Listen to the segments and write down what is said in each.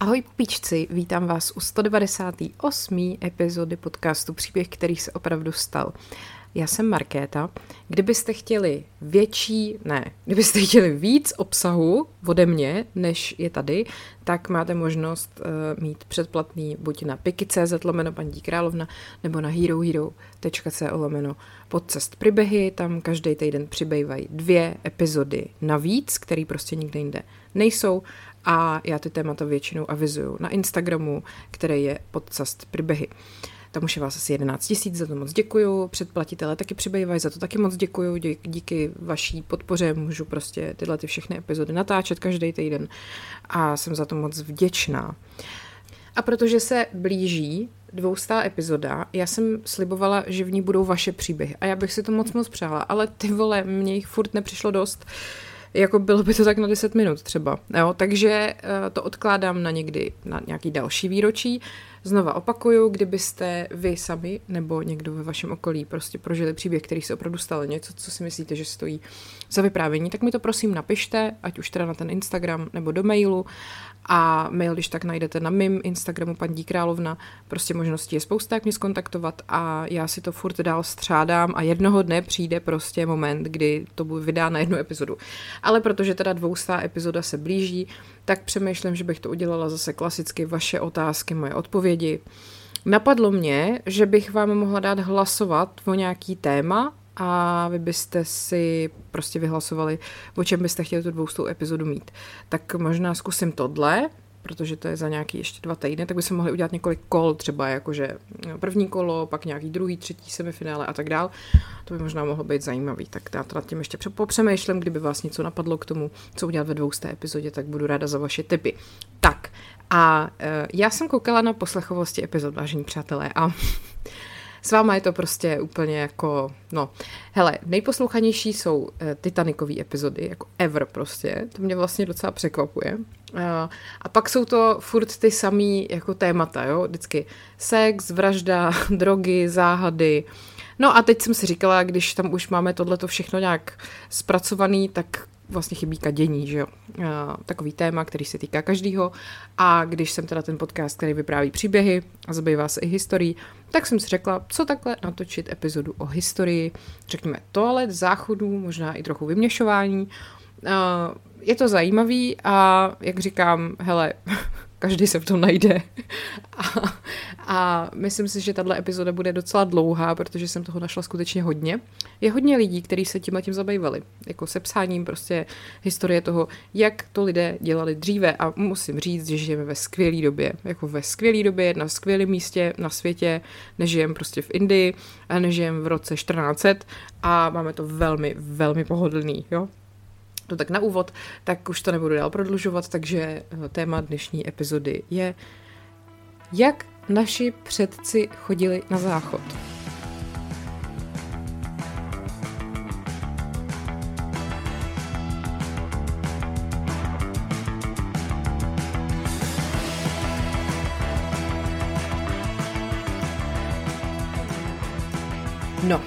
Ahoj píčci, vítám vás u 198. epizody podcastu Příběh, který se opravdu stal. Já jsem Markéta. Kdybyste chtěli větší, ne, kdybyste chtěli víc obsahu ode mě, než je tady, tak máte možnost uh, mít předplatný buď na piky.cz lomeno paní královna, nebo na herohero.co lomeno podcest příběhy. Tam každý týden přibývají dvě epizody navíc, které prostě nikde jinde nejsou a já ty témata většinou avizuju na Instagramu, který je podcast příběhy. Tam už je vás asi 11 tisíc, za to moc děkuju. Předplatitele taky přibývají, za to taky moc děkuju. Díky vaší podpoře můžu prostě tyhle ty všechny epizody natáčet každý týden a jsem za to moc vděčná. A protože se blíží dvoustá epizoda, já jsem slibovala, že v ní budou vaše příběhy a já bych si to moc moc přála, ale ty vole, mně jich furt nepřišlo dost. Uh, jako bylo by to tak na 10 minut třeba. Jo? Takže uh, to odkládám na někdy, na nějaký další výročí. Znova opakuju, kdybyste vy sami nebo někdo ve vašem okolí prostě prožili příběh, který se opravdu stal, něco, co si myslíte, že stojí za vyprávění, tak mi to prosím napište, ať už teda na ten Instagram nebo do mailu a mail, když tak najdete na mým Instagramu paní Královna, prostě možností je spousta, jak mě skontaktovat a já si to furt dál střádám a jednoho dne přijde prostě moment, kdy to bude vydá na jednu epizodu. Ale protože teda dvoustá epizoda se blíží, tak přemýšlím, že bych to udělala zase klasicky vaše otázky, moje odpovědi. Napadlo mě, že bych vám mohla dát hlasovat o nějaký téma a vy byste si prostě vyhlasovali, o čem byste chtěli tu dvoustou epizodu mít. Tak možná zkusím tohle, protože to je za nějaký ještě dva týdny, tak by se mohli udělat několik kol, třeba jakože první kolo, pak nějaký druhý, třetí semifinále a tak dál. To by možná mohlo být zajímavý. Tak já to nad tím ještě popřemýšlím, kdyby vás něco napadlo k tomu, co udělat ve dvousté epizodě, tak budu ráda za vaše tipy. Tak, a uh, já jsem koukala na poslechovosti epizod, vážení přátelé, a s váma je to prostě úplně jako, no, hele, nejposlouchanější jsou uh, Titanicové epizody, jako ever prostě, to mě vlastně docela překvapuje. Uh, a pak jsou to furt ty samý jako témata, jo, vždycky sex, vražda, drogy, záhady, No a teď jsem si říkala, když tam už máme tohleto všechno nějak zpracovaný, tak vlastně chybí kadění, že jo. Takový téma, který se týká každýho. A když jsem teda ten podcast, který vypráví příběhy a zabývá se i historií, tak jsem si řekla, co takhle natočit epizodu o historii, řekněme toalet, záchodů, možná i trochu vyměšování. Je to zajímavý a jak říkám, hele, každý se v tom najde. A, a myslím si, že tahle epizoda bude docela dlouhá, protože jsem toho našla skutečně hodně. Je hodně lidí, kteří se tím tím zabývali, jako se psáním prostě historie toho, jak to lidé dělali dříve a musím říct, že žijeme ve skvělé době, jako ve skvělé době, na skvělém místě na světě, nežijeme prostě v Indii nežijeme v roce 1400 a máme to velmi, velmi pohodlný, jo. No tak na úvod, tak už to nebudu dál prodlužovat, takže eh, téma dnešní epizody je, jak naši předci chodili na záchod. No,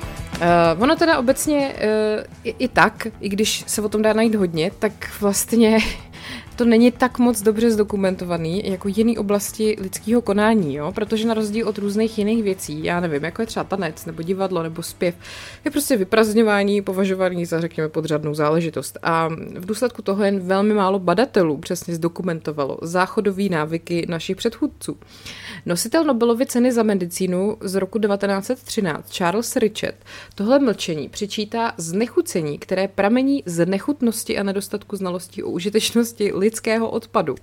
Uh, ono teda obecně uh, i, i tak, i když se o tom dá najít hodně, tak vlastně to není tak moc dobře zdokumentovaný jako jiný oblasti lidského konání, jo? protože na rozdíl od různých jiných věcí, já nevím, jako je třeba tanec nebo divadlo nebo zpěv, je prostě vyprazňování považovaný za, řekněme, podřadnou záležitost. A v důsledku toho jen velmi málo badatelů přesně zdokumentovalo záchodové návyky našich předchůdců. Nositel Nobelovy ceny za medicínu z roku 1913 Charles Richard tohle mlčení přičítá znechucení, které pramení z nechutnosti a nedostatku znalostí o užitečnosti lidského odpadu.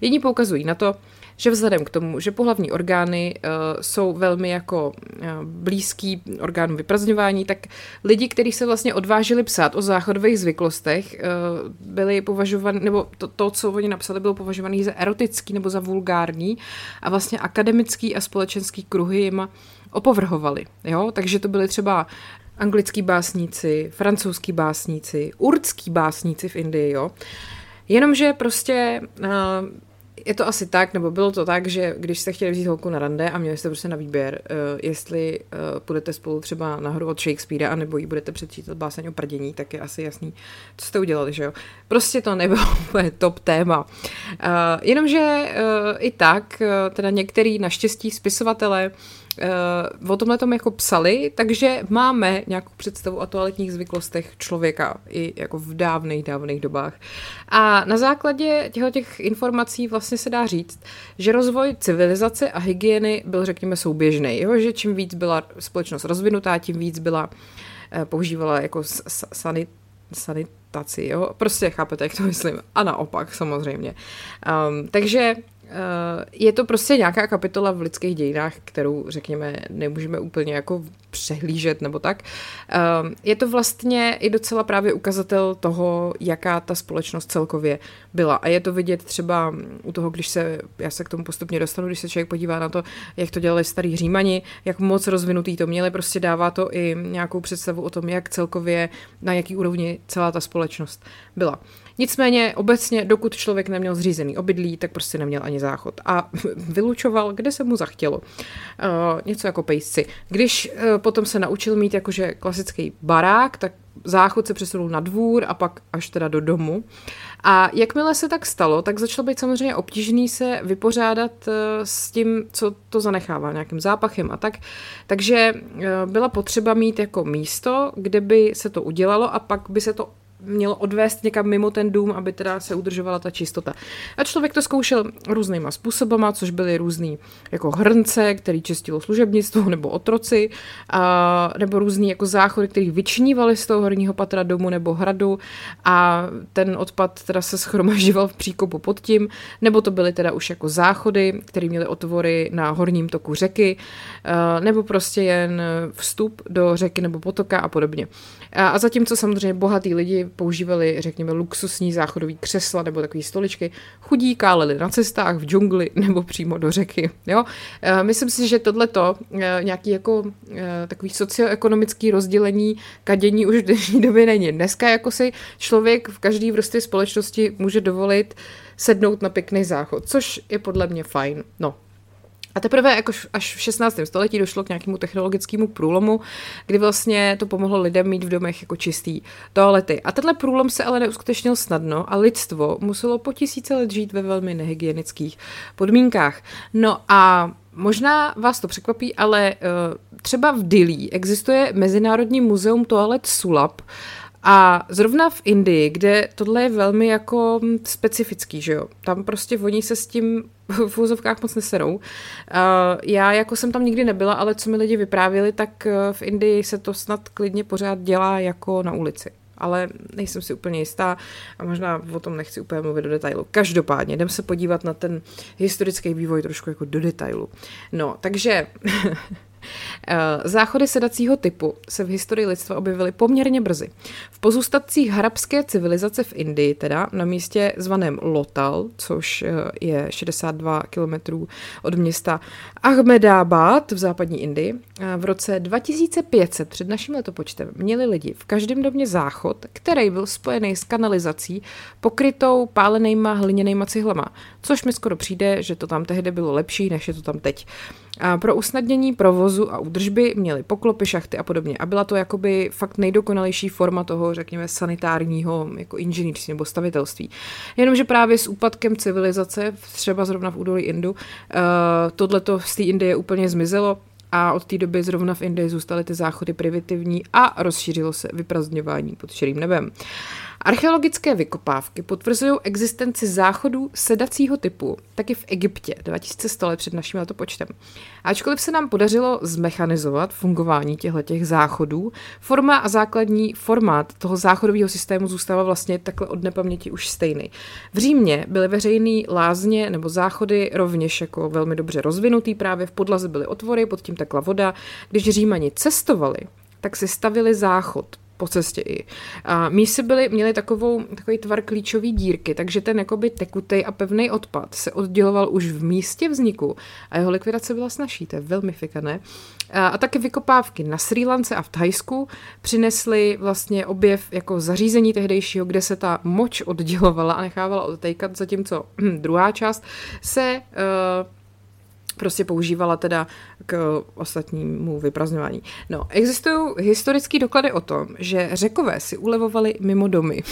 Jiní poukazují na to, že vzhledem k tomu, že pohlavní orgány uh, jsou velmi jako uh, blízký orgánu vyprazňování, tak lidi, kteří se vlastně odvážili psát o záchodových zvyklostech, uh, byli považovaní, nebo to, to, co oni napsali, bylo považovaný za erotický nebo za vulgární a vlastně akademický a společenský kruhy jima opovrhovali. Jo? Takže to byly třeba anglický básníci, francouzský básníci, urdský básníci v Indii, jo. Jenomže prostě uh, je to asi tak, nebo bylo to tak, že když jste chtěli vzít holku na rande a měli jste prostě na výběr, uh, jestli uh, půjdete spolu třeba na hru od Shakespearea, anebo jí budete předčítat báseň o prdění, tak je asi jasný, co jste udělali, že jo. Prostě to nebylo úplně top téma. Uh, jenomže uh, i tak, uh, teda některý naštěstí spisovatele uh, uh, o tomhle tom jako psali, takže máme nějakou představu o toaletních zvyklostech člověka i jako v dávných, dávných dobách. A na základě těchto těch informací vlastně se dá říct, že rozvoj civilizace a hygieny byl, řekněme, souběžný. Jo? Že čím víc byla společnost rozvinutá, tím víc byla uh, používala jako sanit, sanitaci, jo? Prostě chápete, jak to myslím. A naopak, samozřejmě. Um, takže je to prostě nějaká kapitola v lidských dějinách, kterou, řekněme, nemůžeme úplně jako přehlížet nebo tak. Ehm, je to vlastně i docela právě ukazatel toho, jaká ta společnost celkově byla. A je to vidět třeba u toho, když se, já se k tomu postupně dostanu, když se člověk podívá na to, jak to dělali starý římani, jak moc rozvinutý to měli, prostě dává to i nějakou představu o tom, jak celkově, na jaký úrovni celá ta společnost byla. Nicméně obecně, dokud člověk neměl zřízený obydlí, tak prostě neměl ani záchod. A vylučoval, kde se mu zachtělo. Uh, něco jako pejsci. Když uh, potom se naučil mít jakože klasický barák, tak záchod se přesunul na dvůr a pak až teda do domu. A jakmile se tak stalo, tak začalo být samozřejmě obtížný se vypořádat uh, s tím, co to zanechává, nějakým zápachem a tak. Takže byla potřeba mít jako místo, kde by se to udělalo a pak by se to mělo odvést někam mimo ten dům, aby teda se udržovala ta čistota. A člověk to zkoušel různýma způsobama, což byly různý jako hrnce, který čistilo služebnictvo nebo otroci, a, nebo různý jako záchody, který vyčnívali z toho horního patra domu nebo hradu a ten odpad teda se schromažďoval v příkopu pod tím, nebo to byly teda už jako záchody, které měly otvory na horním toku řeky, a, nebo prostě jen vstup do řeky nebo potoka a podobně. A, a zatímco samozřejmě bohatý lidi používali, řekněme, luxusní záchodový křesla nebo takové stoličky, chudí káleli na cestách, v džungli nebo přímo do řeky. Jo? E, myslím si, že tohleto e, nějaký jako e, takový socioekonomický rozdělení kadění už v dnešní době není. Dneska jako si člověk v každé vrstvě společnosti může dovolit sednout na pěkný záchod, což je podle mě fajn. No, a teprve jako až v 16. století došlo k nějakému technologickému průlomu, kdy vlastně to pomohlo lidem mít v domech jako čistý toalety. A tenhle průlom se ale neuskutečnil snadno a lidstvo muselo po tisíce let žít ve velmi nehygienických podmínkách. No a Možná vás to překvapí, ale uh, třeba v Dili existuje Mezinárodní muzeum toalet Sulap, a zrovna v Indii, kde tohle je velmi jako specifický, že jo, tam prostě oni se s tím v úzovkách moc neserou. Uh, já jako jsem tam nikdy nebyla, ale co mi lidi vyprávěli, tak uh, v Indii se to snad klidně pořád dělá jako na ulici ale nejsem si úplně jistá a možná o tom nechci úplně mluvit do detailu. Každopádně, jdem se podívat na ten historický vývoj trošku jako do detailu. No, takže záchody sedacího typu se v historii lidstva objevily poměrně brzy. V pozůstatcích harabské civilizace v Indii, teda na místě zvaném Lotal, což eh, je 62 kilometrů od města Ahmedabad v západní Indii, eh, v roce 2500 před naším letopočtem měli lidi v každém domě záchod, který byl spojený s kanalizací pokrytou pálenýma hliněnýma cihlama, což mi skoro přijde, že to tam tehdy bylo lepší, než je to tam teď. A pro usnadnění provozu a údržby měli poklopy, šachty a podobně. A byla to jakoby fakt nejdokonalejší forma toho, řekněme, sanitárního jako inženýrství nebo stavitelství. Jenomže právě s úpadkem civilizace, třeba zrovna v údolí Indu, uh, tohleto z té Indie úplně zmizelo a od té doby zrovna v Indii zůstaly ty záchody primitivní a rozšířilo se vyprazdňování pod širým nebem. Archeologické vykopávky potvrzují existenci záchodů sedacího typu taky v Egyptě 2100 let před naším letopočtem. Ačkoliv se nám podařilo zmechanizovat fungování těchto záchodů, forma a základní formát toho záchodového systému zůstává vlastně takhle od nepaměti už stejný. V Římě byly veřejné lázně nebo záchody rovněž jako velmi dobře rozvinutý, právě v podlaze byly otvory, pod tím tekla voda. Když Římani cestovali, tak si stavili záchod po cestě i. A mísy byly, měly takovou, takový tvar klíčový dírky, takže ten jakoby tekutý a pevný odpad se odděloval už v místě vzniku a jeho likvidace byla snažší, to je velmi fikané. A, a taky vykopávky na Sri Lance a v Thajsku přinesly vlastně objev jako zařízení tehdejšího, kde se ta moč oddělovala a nechávala odtejkat, zatímco hm, druhá část se uh, prostě používala teda k ostatnímu vyprazňování. No, existují historické doklady o tom, že řekové si ulevovali mimo domy.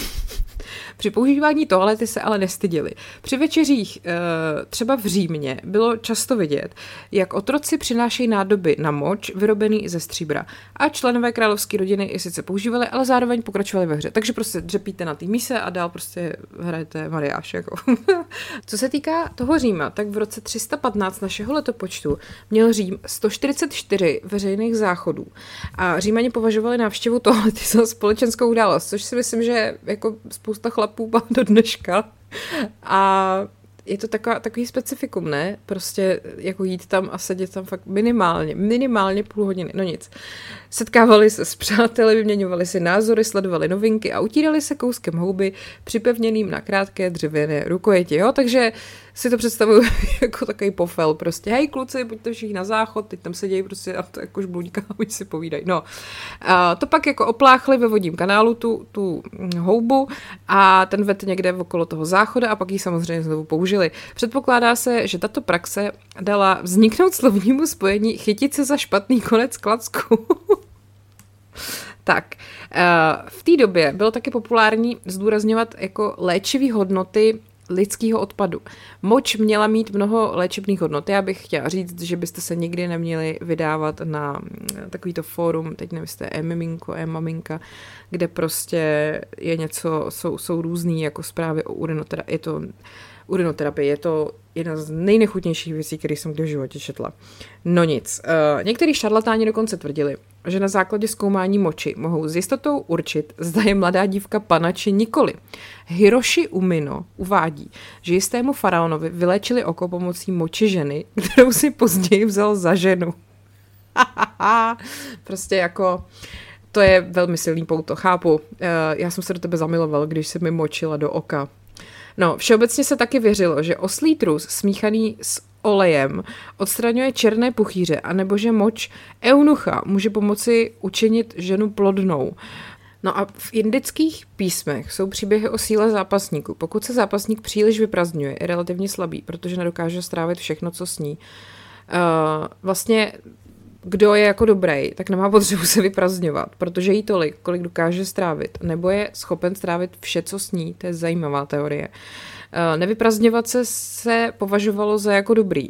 Při používání toalety se ale nestyděli. Při večeřích eh, třeba v Římě bylo často vidět, jak otroci přinášejí nádoby na moč vyrobený ze stříbra. A členové královské rodiny i sice používali, ale zároveň pokračovali ve hře. Takže prostě dřepíte na té míse a dál prostě hrajete mariáš. Jako. Co se týká toho Říma, tak v roce 315 našeho letopočtu měl Řím 144 veřejných záchodů. A Římani považovali návštěvu toalety za společenskou událost, což si myslím, že jako spousta chlapů má do dneška. A je to taková, takový specifikum, ne? Prostě jako jít tam a sedět tam fakt minimálně, minimálně půl hodiny, no nic. Setkávali se s přáteli, vyměňovali si názory, sledovali novinky a utírali se kouskem houby připevněným na krátké dřevěné rukojeti, jo? Takže si to představuju jako takový pofel, prostě hej kluci, pojďte všichni na záchod, teď tam sedějí prostě a to jako žblůďka a si povídají. No, a to pak jako opláchli ve vodním kanálu tu, tu houbu a ten vet někde okolo toho záchoda a pak ji samozřejmě znovu použili. Předpokládá se, že tato praxe dala vzniknout slovnímu spojení chytit se za špatný konec klacku. Tak, v té době bylo taky populární zdůrazňovat jako léčivý hodnoty lidského odpadu. Moč měla mít mnoho léčebných hodnot. Já bych chtěla říct, že byste se nikdy neměli vydávat na mm, takovýto fórum, teď nevím, jste e-miminko, e-maminka, kde prostě je něco, jsou, jsou různý jako zprávy o urinoterapii. Je to urinoterapie. Je to jedna z nejnechutnějších věcí, které jsem kdy v životě četla. No nic. Uh, některý šarlatáni dokonce tvrdili, že na základě zkoumání moči mohou s jistotou určit, zda je mladá dívka pana či nikoli. Hiroshi Umino uvádí, že jistému faraonovi vyléčili oko pomocí moči ženy, kterou si později vzal za ženu. prostě jako to je velmi silný pouto, chápu. Uh, já jsem se do tebe zamiloval, když se mi močila do oka. No, všeobecně se taky věřilo, že oslý trus smíchaný s olejem odstraňuje černé puchýře, anebo že moč eunucha může pomoci učinit ženu plodnou. No a v indických písmech jsou příběhy o síle zápasníků. Pokud se zápasník příliš vyprazňuje, je relativně slabý, protože nedokáže strávit všechno, co sní. Uh, vlastně kdo je jako dobrý, tak nemá potřebu se vyprazňovat, protože jí tolik, kolik dokáže strávit, nebo je schopen strávit vše, co sní. To je zajímavá teorie. Eh, nevyprazňovat se se považovalo za jako dobrý.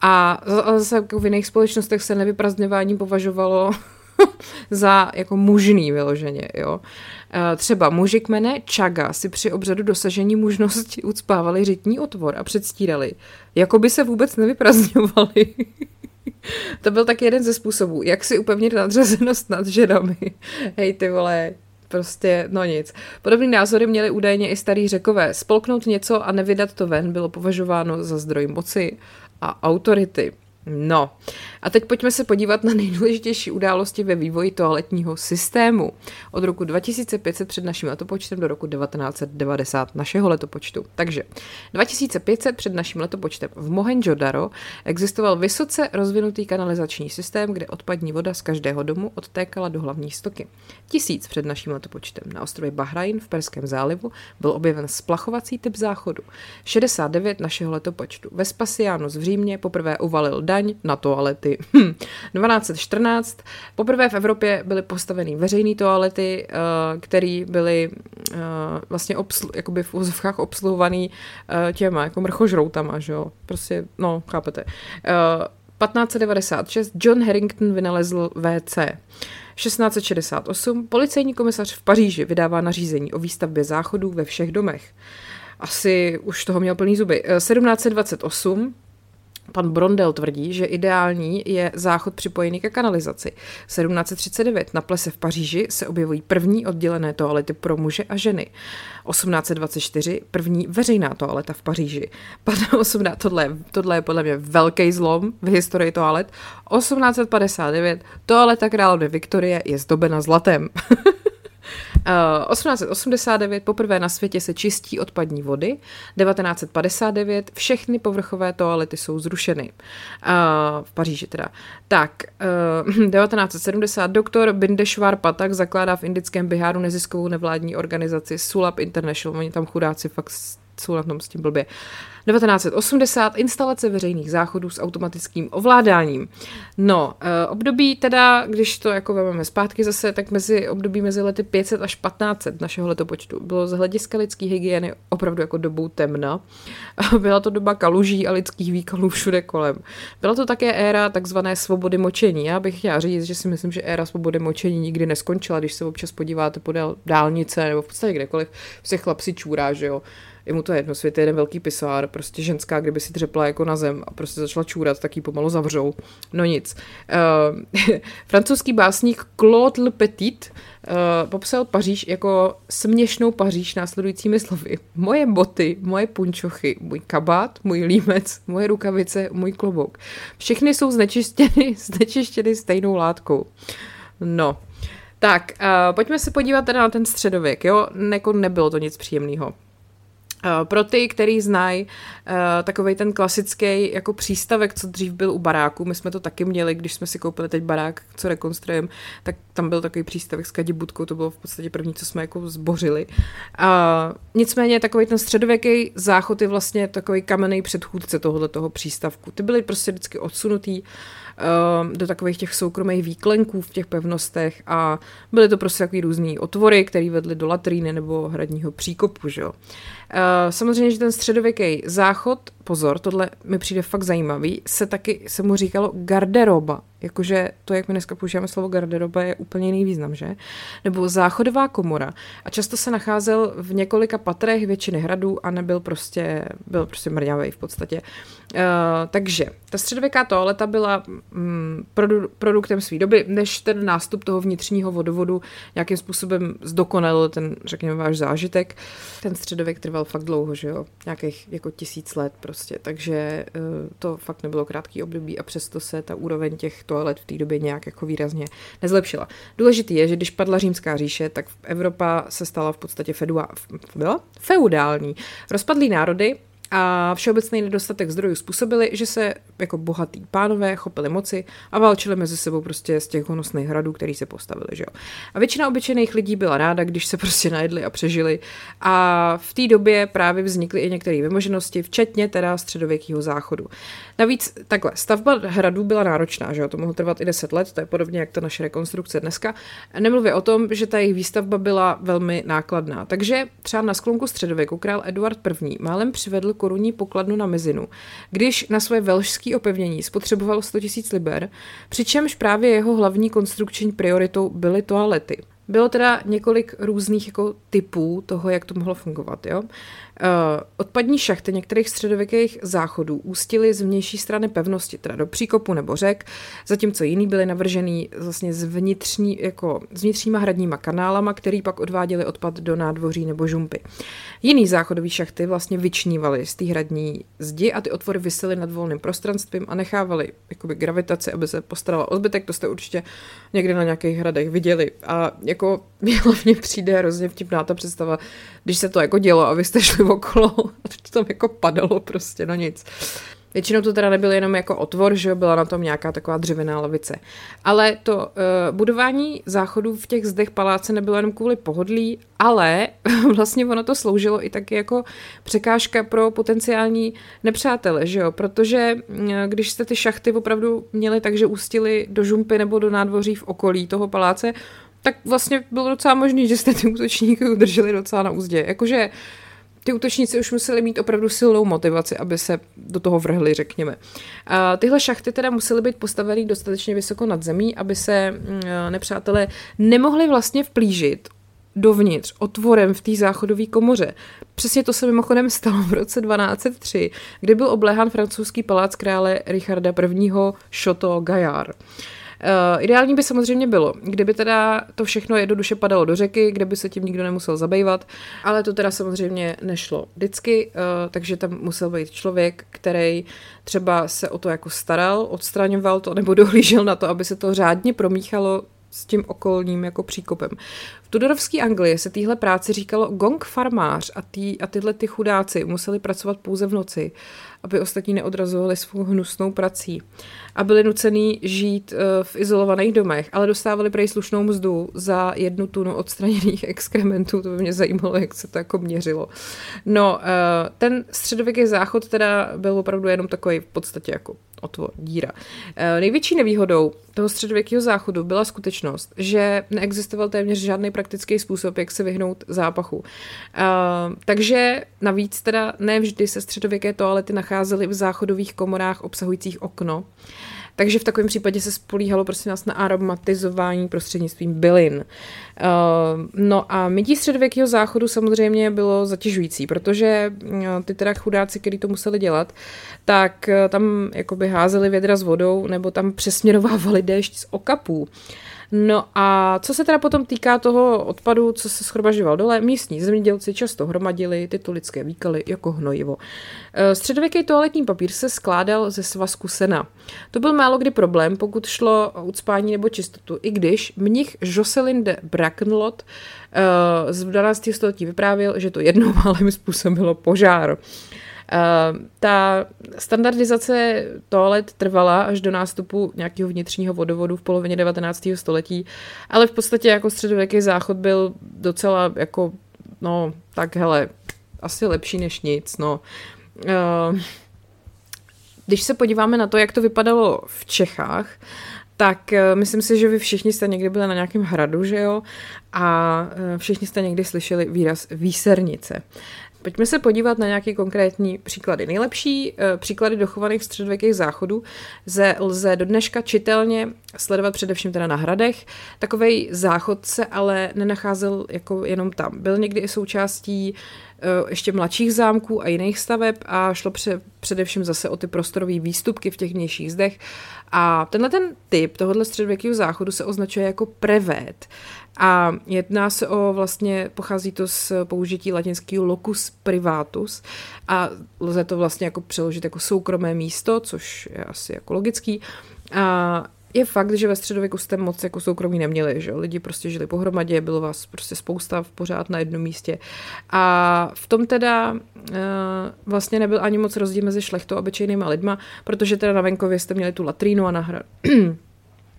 A zase jako v jiných společnostech se nevyprazňování považovalo za jako mužný vyloženě, jo. Eh, třeba muži kmene Čaga si při obřadu dosažení mužnosti ucpávali řitní otvor a předstírali, jako by se vůbec nevyprazňovali. to byl tak jeden ze způsobů, jak si upevnit nadřazenost nad ženami. Hej ty vole, prostě no nic. Podobný názory měli údajně i starý řekové. Spolknout něco a nevydat to ven bylo považováno za zdroj moci a autority. No, a teď pojďme se podívat na nejdůležitější události ve vývoji toaletního systému. Od roku 2500 před naším letopočtem do roku 1990 našeho letopočtu. Takže 2500 před naším letopočtem v Mohenjo-Daro existoval vysoce rozvinutý kanalizační systém, kde odpadní voda z každého domu odtékala do hlavní stoky. Tisíc před naším letopočtem na ostrově Bahrajn v Perském zálivu byl objeven splachovací typ záchodu. 69 našeho letopočtu. Vespasianus v Římě poprvé uvalil daň na toalety. 1214. Hm. Poprvé v Evropě byly postaveny veřejné toalety, eh, které byly eh, vlastně obslu, jakoby v úzovkách obsluhovaný eh, těma jako mrchožroutama, že jo. Prostě, no, chápete. 1596 John Harrington vynalezl WC. 1668 policejní komisař v Paříži vydává nařízení o výstavbě záchodů ve všech domech. Asi už toho měl plný zuby. 1728 Pan Brondel tvrdí, že ideální je záchod připojený ke kanalizaci. 1739 na plese v Paříži se objevují první oddělené toalety pro muže a ženy. 1824 první veřejná toaleta v Paříži. 18, tohle, tohle je podle mě velký zlom v historii toalet. 1859 toaleta královny Viktorie je zdobena zlatem. 1889 poprvé na světě se čistí odpadní vody, 1959 všechny povrchové toalety jsou zrušeny. V Paříži teda. Tak, 1970 doktor Bindeshwar Patak zakládá v indickém Biháru neziskovou nevládní organizaci Sulab International. Oni tam chudáci fakt jsou na tom s tím blbě. 1980 instalace veřejných záchodů s automatickým ovládáním. No, eh, období teda, když to jako vezmeme zpátky zase, tak mezi období mezi lety 500 až 1500 našeho letopočtu bylo z hlediska lidské hygieny opravdu jako dobou temna. Byla to doba kaluží a lidských výkalů všude kolem. Byla to také éra takzvané svobody močení. Já bych chtěla říct, že si myslím, že éra svobody močení nikdy neskončila, když se občas podíváte podél dálnice nebo v podstatě kdekoliv, se chlapci čůrá, že jo je mu to jedno, svět je jeden velký pisár, prostě ženská, kdyby si dřepla jako na zem a prostě začala čůrat, tak ji pomalu zavřou. No nic. Uh, francouzský básník Claude Le Petit uh, popsal Paříž jako směšnou Paříž následujícími slovy. Moje boty, moje punčochy, můj kabát, můj límec, moje rukavice, můj klobouk. Všechny jsou znečištěny, znečištěny stejnou látkou. No, tak, uh, pojďme se podívat teda na ten středověk, jo? Neko nebylo to nic příjemného. Eh, pro ty, který znají uh, takový ten klasický jako přístavek, co dřív byl u baráku, my jsme to taky měli, když jsme si koupili teď barák, co rekonstruujeme, tak tam byl takový přístavek s kadibudkou, to bylo v podstatě první, co jsme jako zbořili. Uh, nicméně takový ten středověký záchod je vlastně takový kamenný předchůdce tohohle toho přístavku. Ty byly prostě vždycky odsunutý do takových těch soukromých výklenků v těch pevnostech a byly to prostě takový různý otvory, které vedly do latríny nebo hradního příkopu, že jo. Uh, samozřejmě, že ten středověký záchod, pozor, tohle mi přijde fakt zajímavý, se taky, se mu říkalo garderoba. Jakože to, jak my dneska používáme slovo garderoba, je úplně jiný význam, že? Nebo záchodová komora. A často se nacházel v několika patrech většiny hradů a nebyl prostě, byl prostě mrňavý v podstatě. Uh, takže ta středověká toaleta byla mm, produ- produktem své doby, než ten nástup toho vnitřního vodovodu nějakým způsobem zdokonalil ten, řekněme, váš zážitek. Ten středověk trval fakt dlouho, že jo? Nějakých jako tisíc let prostě, takže uh, to fakt nebylo krátký období a přesto se ta úroveň těch toalet v té době nějak jako výrazně nezlepšila. Důležitý je, že když padla římská říše, tak Evropa se stala v podstatě fedua, feudální. Rozpadlý národy a všeobecný nedostatek zdrojů způsobili, že se jako bohatý pánové chopili moci a válčili mezi sebou prostě z těch honosných hradů, který se postavili. Že jo? A většina obyčejných lidí byla ráda, když se prostě najedli a přežili. A v té době právě vznikly i některé vymoženosti, včetně teda středověkého záchodu. Navíc takhle, stavba hradů byla náročná, že jo? to mohlo trvat i 10 let, to je podobně jak ta naše rekonstrukce dneska. Nemluvě o tom, že ta jejich výstavba byla velmi nákladná. Takže třeba na sklonku středověku král Eduard I. málem přivedl korunní pokladnu na mizinu, když na své velšské opevnění spotřeboval 100 000 liber, přičemž právě jeho hlavní konstrukční prioritou byly toalety. Bylo teda několik různých jako typů toho, jak to mohlo fungovat. Jo? Uh, odpadní šachty některých středověkých záchodů ústily z vnější strany pevnosti, teda do příkopu nebo řek, zatímco jiný byly navržený vlastně z, vnitřní, jako, s vnitřníma hradníma kanálama, který pak odváděli odpad do nádvoří nebo žumpy. Jiný záchodový šachty vlastně vyčnívaly z té hradní zdi a ty otvory vysely nad volným prostranstvím a nechávali jakoby gravitaci, aby se postarala o zbytek, to jste určitě někde na nějakých hradech viděli. A jako mě hlavně přijde hrozně vtipná ta představa, když se to jako dělo a vy jste šli okolo to tam jako padalo prostě, no nic. Většinou to teda nebyl jenom jako otvor, že byla na tom nějaká taková dřevěná lavice. Ale to uh, budování záchodů v těch zdech paláce nebylo jenom kvůli pohodlí, ale vlastně ono to sloužilo i taky jako překážka pro potenciální nepřátele, že jo? Protože uh, když jste ty šachty opravdu měli tak, že ústily do žumpy nebo do nádvoří v okolí toho paláce, tak vlastně bylo docela možné, že jste ty útočníky udrželi docela na úzdě. Jakože ty útočníci už museli mít opravdu silnou motivaci, aby se do toho vrhli, řekněme. A tyhle šachty teda musely být postaveny dostatečně vysoko nad zemí, aby se mm, nepřátelé nemohli vlastně vplížit dovnitř, otvorem v té záchodové komoře. Přesně to se mimochodem stalo v roce 1203, kdy byl obléhán francouzský palác krále Richarda I. Chateau Gaillard. Uh, ideální by samozřejmě bylo, kdyby teda to všechno jednoduše padalo do řeky, kde by se tím nikdo nemusel zabývat, ale to teda samozřejmě nešlo vždycky, uh, takže tam musel být člověk, který třeba se o to jako staral, odstraňoval to nebo dohlížel na to, aby se to řádně promíchalo s tím okolním jako příkopem. V Tudorovské Anglii se téhle práci říkalo gong farmář a, tý, a tyhle ty chudáci museli pracovat pouze v noci, aby ostatní neodrazovali svou hnusnou prací. A byli nucený žít uh, v izolovaných domech, ale dostávali prej slušnou mzdu za jednu tunu odstraněných exkrementů. To by mě zajímalo, jak se to jako měřilo. No, uh, ten středověký záchod teda byl opravdu jenom takový v podstatě jako otvor, díra. E, největší nevýhodou toho středověkého záchodu byla skutečnost, že neexistoval téměř žádný praktický způsob, jak se vyhnout zápachu. E, takže navíc teda ne vždy se středověké toalety nacházely v záchodových komorách obsahujících okno. Takže v takovém případě se spolíhalo prostě nás na aromatizování prostřednictvím bylin. Uh, no a mytí středověkého záchodu samozřejmě bylo zatěžující, protože uh, ty teda chudáci, kteří to museli dělat, tak uh, tam jakoby házeli vědra s vodou nebo tam přesměrovávali déšť z okapů. No a co se teda potom týká toho odpadu, co se schromažďoval dole, místní zemědělci často hromadili tyto lidské výkaly jako hnojivo. E, středověký toaletní papír se skládal ze svazku sena. To byl málo kdy problém, pokud šlo o ucpání nebo čistotu, i když mnich Jocelyn de Brackenlot z 12. století vyprávěl, že to jednou málem způsobilo požár. Ta standardizace toalet trvala až do nástupu nějakého vnitřního vodovodu v polovině 19. století, ale v podstatě jako středověký záchod byl docela jako, no, tak hele, asi lepší než nic, no. Uh, když se podíváme na to, jak to vypadalo v Čechách, tak uh, myslím si, že vy všichni jste někdy byli na nějakém hradu, že jo? A všichni jste někdy slyšeli výraz výsernice. Pojďme se podívat na nějaké konkrétní příklady. Nejlepší uh, příklady dochovaných středověkých záchodů ze, lze do dneška čitelně sledovat především teda na hradech. Takový záchod se ale nenacházel jako jenom tam. Byl někdy i součástí uh, ještě mladších zámků a jiných staveb a šlo pře- především zase o ty prostorové výstupky v těch vnějších zdech. A tenhle ten typ tohohle středověkého záchodu se označuje jako prevét. A jedná se o vlastně, pochází to z použití latinského locus privatus a lze to vlastně jako přeložit jako soukromé místo, což je asi jako logický. A je fakt, že ve středověku jste moc jako soukromí neměli, že lidi prostě žili pohromadě, bylo vás prostě spousta v pořád na jednom místě. A v tom teda uh, vlastně nebyl ani moc rozdíl mezi šlechtou a obyčejnýma lidma, protože teda na venkově jste měli tu latrínu a na hra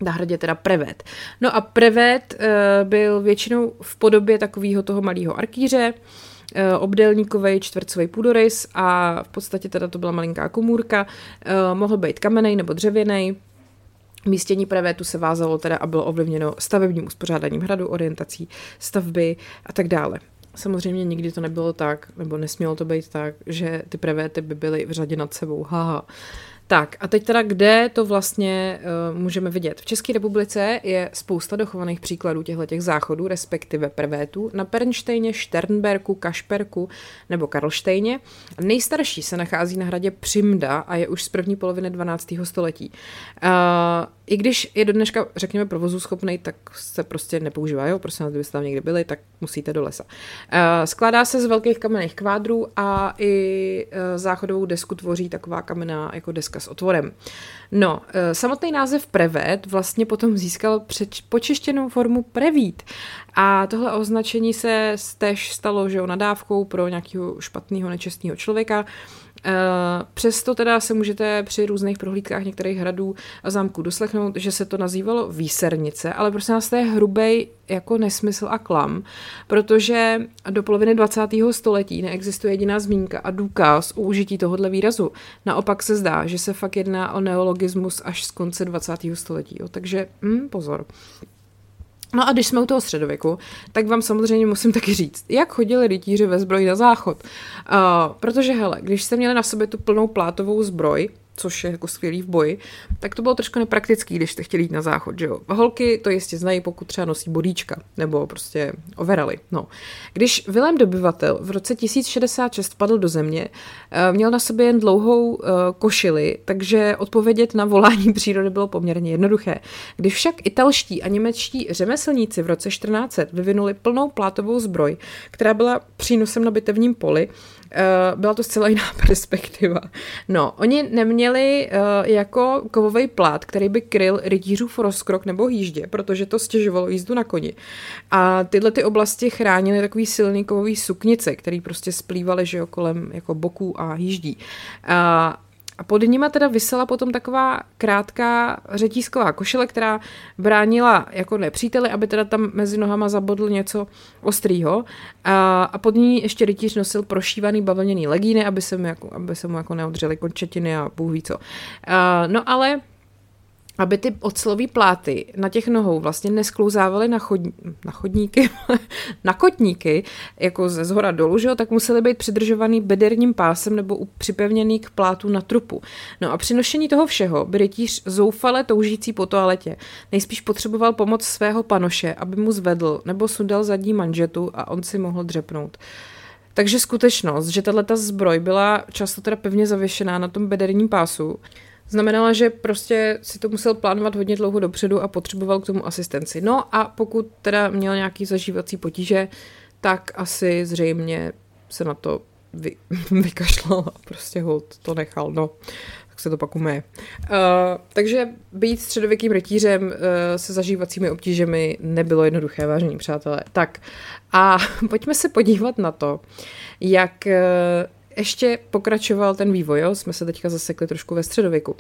na hradě teda prevet. No a prevet uh, byl většinou v podobě takového toho malého arkýře, uh, obdélníkový čtvercový půdorys a v podstatě teda to byla malinká komůrka, uh, mohl být kamenej nebo dřevěný, Místění prevétu se vázalo teda a bylo ovlivněno stavebním uspořádáním hradu, orientací stavby a tak dále. Samozřejmě nikdy to nebylo tak, nebo nesmělo to být tak, že ty prevéty by byly v řadě nad sebou. Haha. Tak a teď teda, kde to vlastně uh, můžeme vidět? V České republice je spousta dochovaných příkladů těchto těch záchodů, respektive prevétů, na Pernštejně, Šternberku, Kašperku nebo Karlštejně. Nejstarší se nachází na hradě Přimda a je už z první poloviny 12. století. Uh, i když je do dneška, řekněme, provozu schopný, tak se prostě nepoužívá. Jo? Prostě, kdybyste tam někdy byli, tak musíte do lesa. Uh, skládá se z velkých kamenných kvádrů a i uh, záchodovou desku tvoří taková kamenná jako deska s otvorem. No, uh, samotný název prevet vlastně potom získal přeč, počištěnou formu prevít. A tohle označení se tež stalo že jo, nadávkou pro nějakého špatného, nečestného člověka. Uh, přesto teda se můžete při různých prohlídkách některých hradů a zámků doslechnout, že se to nazývalo výsernice, ale prostě nás to je hrubej jako nesmysl a klam, protože do poloviny 20. století neexistuje jediná zmínka a důkaz o užití tohohle výrazu. Naopak se zdá, že se fakt jedná o neologismus až z konce 20. století. Jo. Takže hm, pozor. No a když jsme u toho středověku, tak vám samozřejmě musím taky říct, jak chodili rytíři ve zbroji na záchod. Uh, protože hele, když jste měli na sobě tu plnou plátovou zbroj, což je jako skvělý v boji, tak to bylo trošku nepraktický, když jste chtěli jít na záchod, že jo. Holky to jistě znají, pokud třeba nosí bodíčka, nebo prostě overaly, no. Když Vilém dobyvatel v roce 1066 padl do země, eh, měl na sobě jen dlouhou eh, košili, takže odpovědět na volání přírody bylo poměrně jednoduché. Když však italští a němečtí řemeslníci v roce 1400 vyvinuli plnou plátovou zbroj, která byla přínosem na bitevním poli, byla to zcela jiná perspektiva. No, oni neměli měli uh, jako kovový plát, který by kryl rytířův rozkrok nebo jíždě, protože to stěžovalo jízdu na koni. A tyhle ty oblasti chránily takový silný kovový suknice, který prostě splývaly, že jo, kolem jako boků a jíždí. Uh, a pod nima teda vysela potom taková krátká řetízková košile, která bránila jako nepříteli, aby teda tam mezi nohama zabodl něco ostrýho. A, a pod ní ještě rytíř nosil prošívaný bavlněný legíny, aby se mu jako, aby se mu jako neodřeli končetiny a bůh ví co. A, no ale aby ty ocelové pláty na těch nohou vlastně nesklouzávaly na, chodní, na chodníky, na kotníky, jako ze zhora dolů, že jo, tak musely být přidržovaný bederním pásem nebo připevněný k plátu na trupu. No a při nošení toho všeho by rytíř zoufale toužící po toaletě nejspíš potřeboval pomoc svého panoše, aby mu zvedl nebo sundal zadní manžetu a on si mohl dřepnout. Takže skutečnost, že tato zbroj byla často teda pevně zavěšená na tom bederním pásu, znamenala, že prostě si to musel plánovat hodně dlouho dopředu a potřeboval k tomu asistenci. No a pokud teda měl nějaký zažívací potíže, tak asi zřejmě se na to vy, vykašlal a prostě ho to nechal, no. Tak se to pak umeje. Uh, takže být středověkým rytířem uh, se zažívacími obtížemi nebylo jednoduché, vážení přátelé. Tak a pojďme se podívat na to, jak uh, ještě pokračoval ten vývoj, jo? jsme se teďka zasekli trošku ve středověku.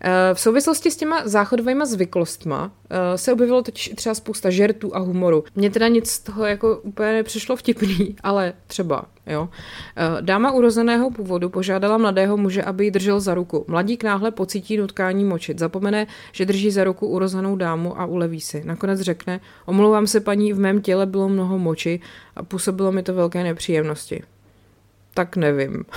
Eh, v souvislosti s těma záchodovými zvyklostma eh, se objevilo teď třeba spousta žertů a humoru. Mně teda nic z toho jako úplně nepřišlo vtipný, ale třeba, jo. Eh, dáma urozeného původu požádala mladého muže, aby ji držel za ruku. Mladík náhle pocítí nutkání močit, zapomene, že drží za ruku urozenou dámu a uleví si. Nakonec řekne, omlouvám se paní, v mém těle bylo mnoho moči a působilo mi to velké nepříjemnosti tak nevím.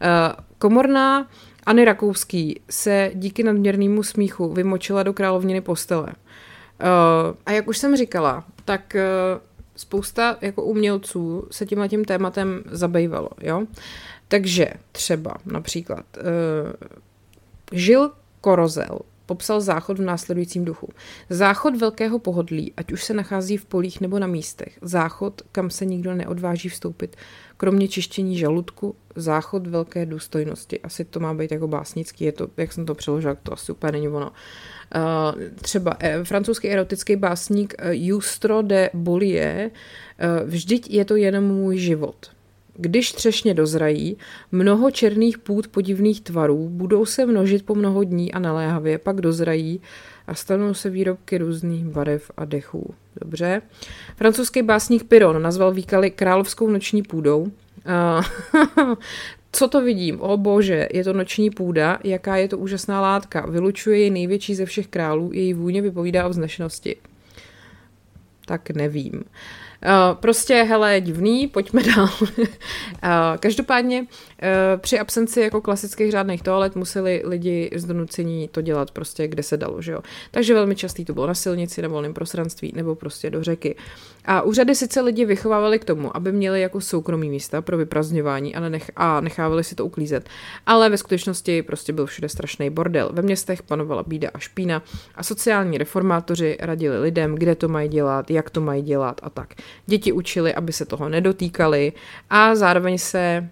Eh, komorná Anny Rakouský se díky nadměrnému smíchu vymočila do královniny postele. Eh, a jak už jsem říkala, tak eh, spousta jako umělců se tímhle tím tématem zabývalo, jo. Takže třeba například Žil Korozel popsal záchod v následujícím duchu. Záchod velkého pohodlí, ať už se nachází v polích nebo na místech. Záchod, kam se nikdo neodváží vstoupit, kromě čištění žaludku, záchod velké důstojnosti. Asi to má být jako básnický, je to, jak jsem to přeložil, to asi úplně není ono. Uh, třeba eh, francouzský erotický básník uh, Justro de Bollier, uh, vždyť je to jenom můj život. Když třešně dozrají, mnoho černých půd podivných tvarů budou se množit po mnoho dní a naléhavě, pak dozrají a stanou se výrobky různých barev a dechů. Dobře. Francouzský básník Piron nazval výkaly královskou noční půdou. Co to vidím? O bože, je to noční půda, jaká je to úžasná látka. Vylučuje ji největší ze všech králů, její vůně vypovídá o vznešenosti. Tak nevím. Uh, prostě, hele, divný, pojďme dál. Eh, každopádně eh, při absenci jako klasických řádných toalet museli lidi z donucení to dělat prostě, kde se dalo, že jo. Takže velmi častý to bylo na silnici, na volném prostranství nebo prostě do řeky. A úřady sice lidi vychovávali k tomu, aby měli jako soukromí místa pro vyprazňování a, nenech- a nechávali si to uklízet. Ale ve skutečnosti prostě byl všude strašný bordel. Ve městech panovala bída a špína a sociální reformátoři radili lidem, kde to mají dělat, jak to mají dělat a tak. Děti učili, aby se toho nedotýkali a zároveň se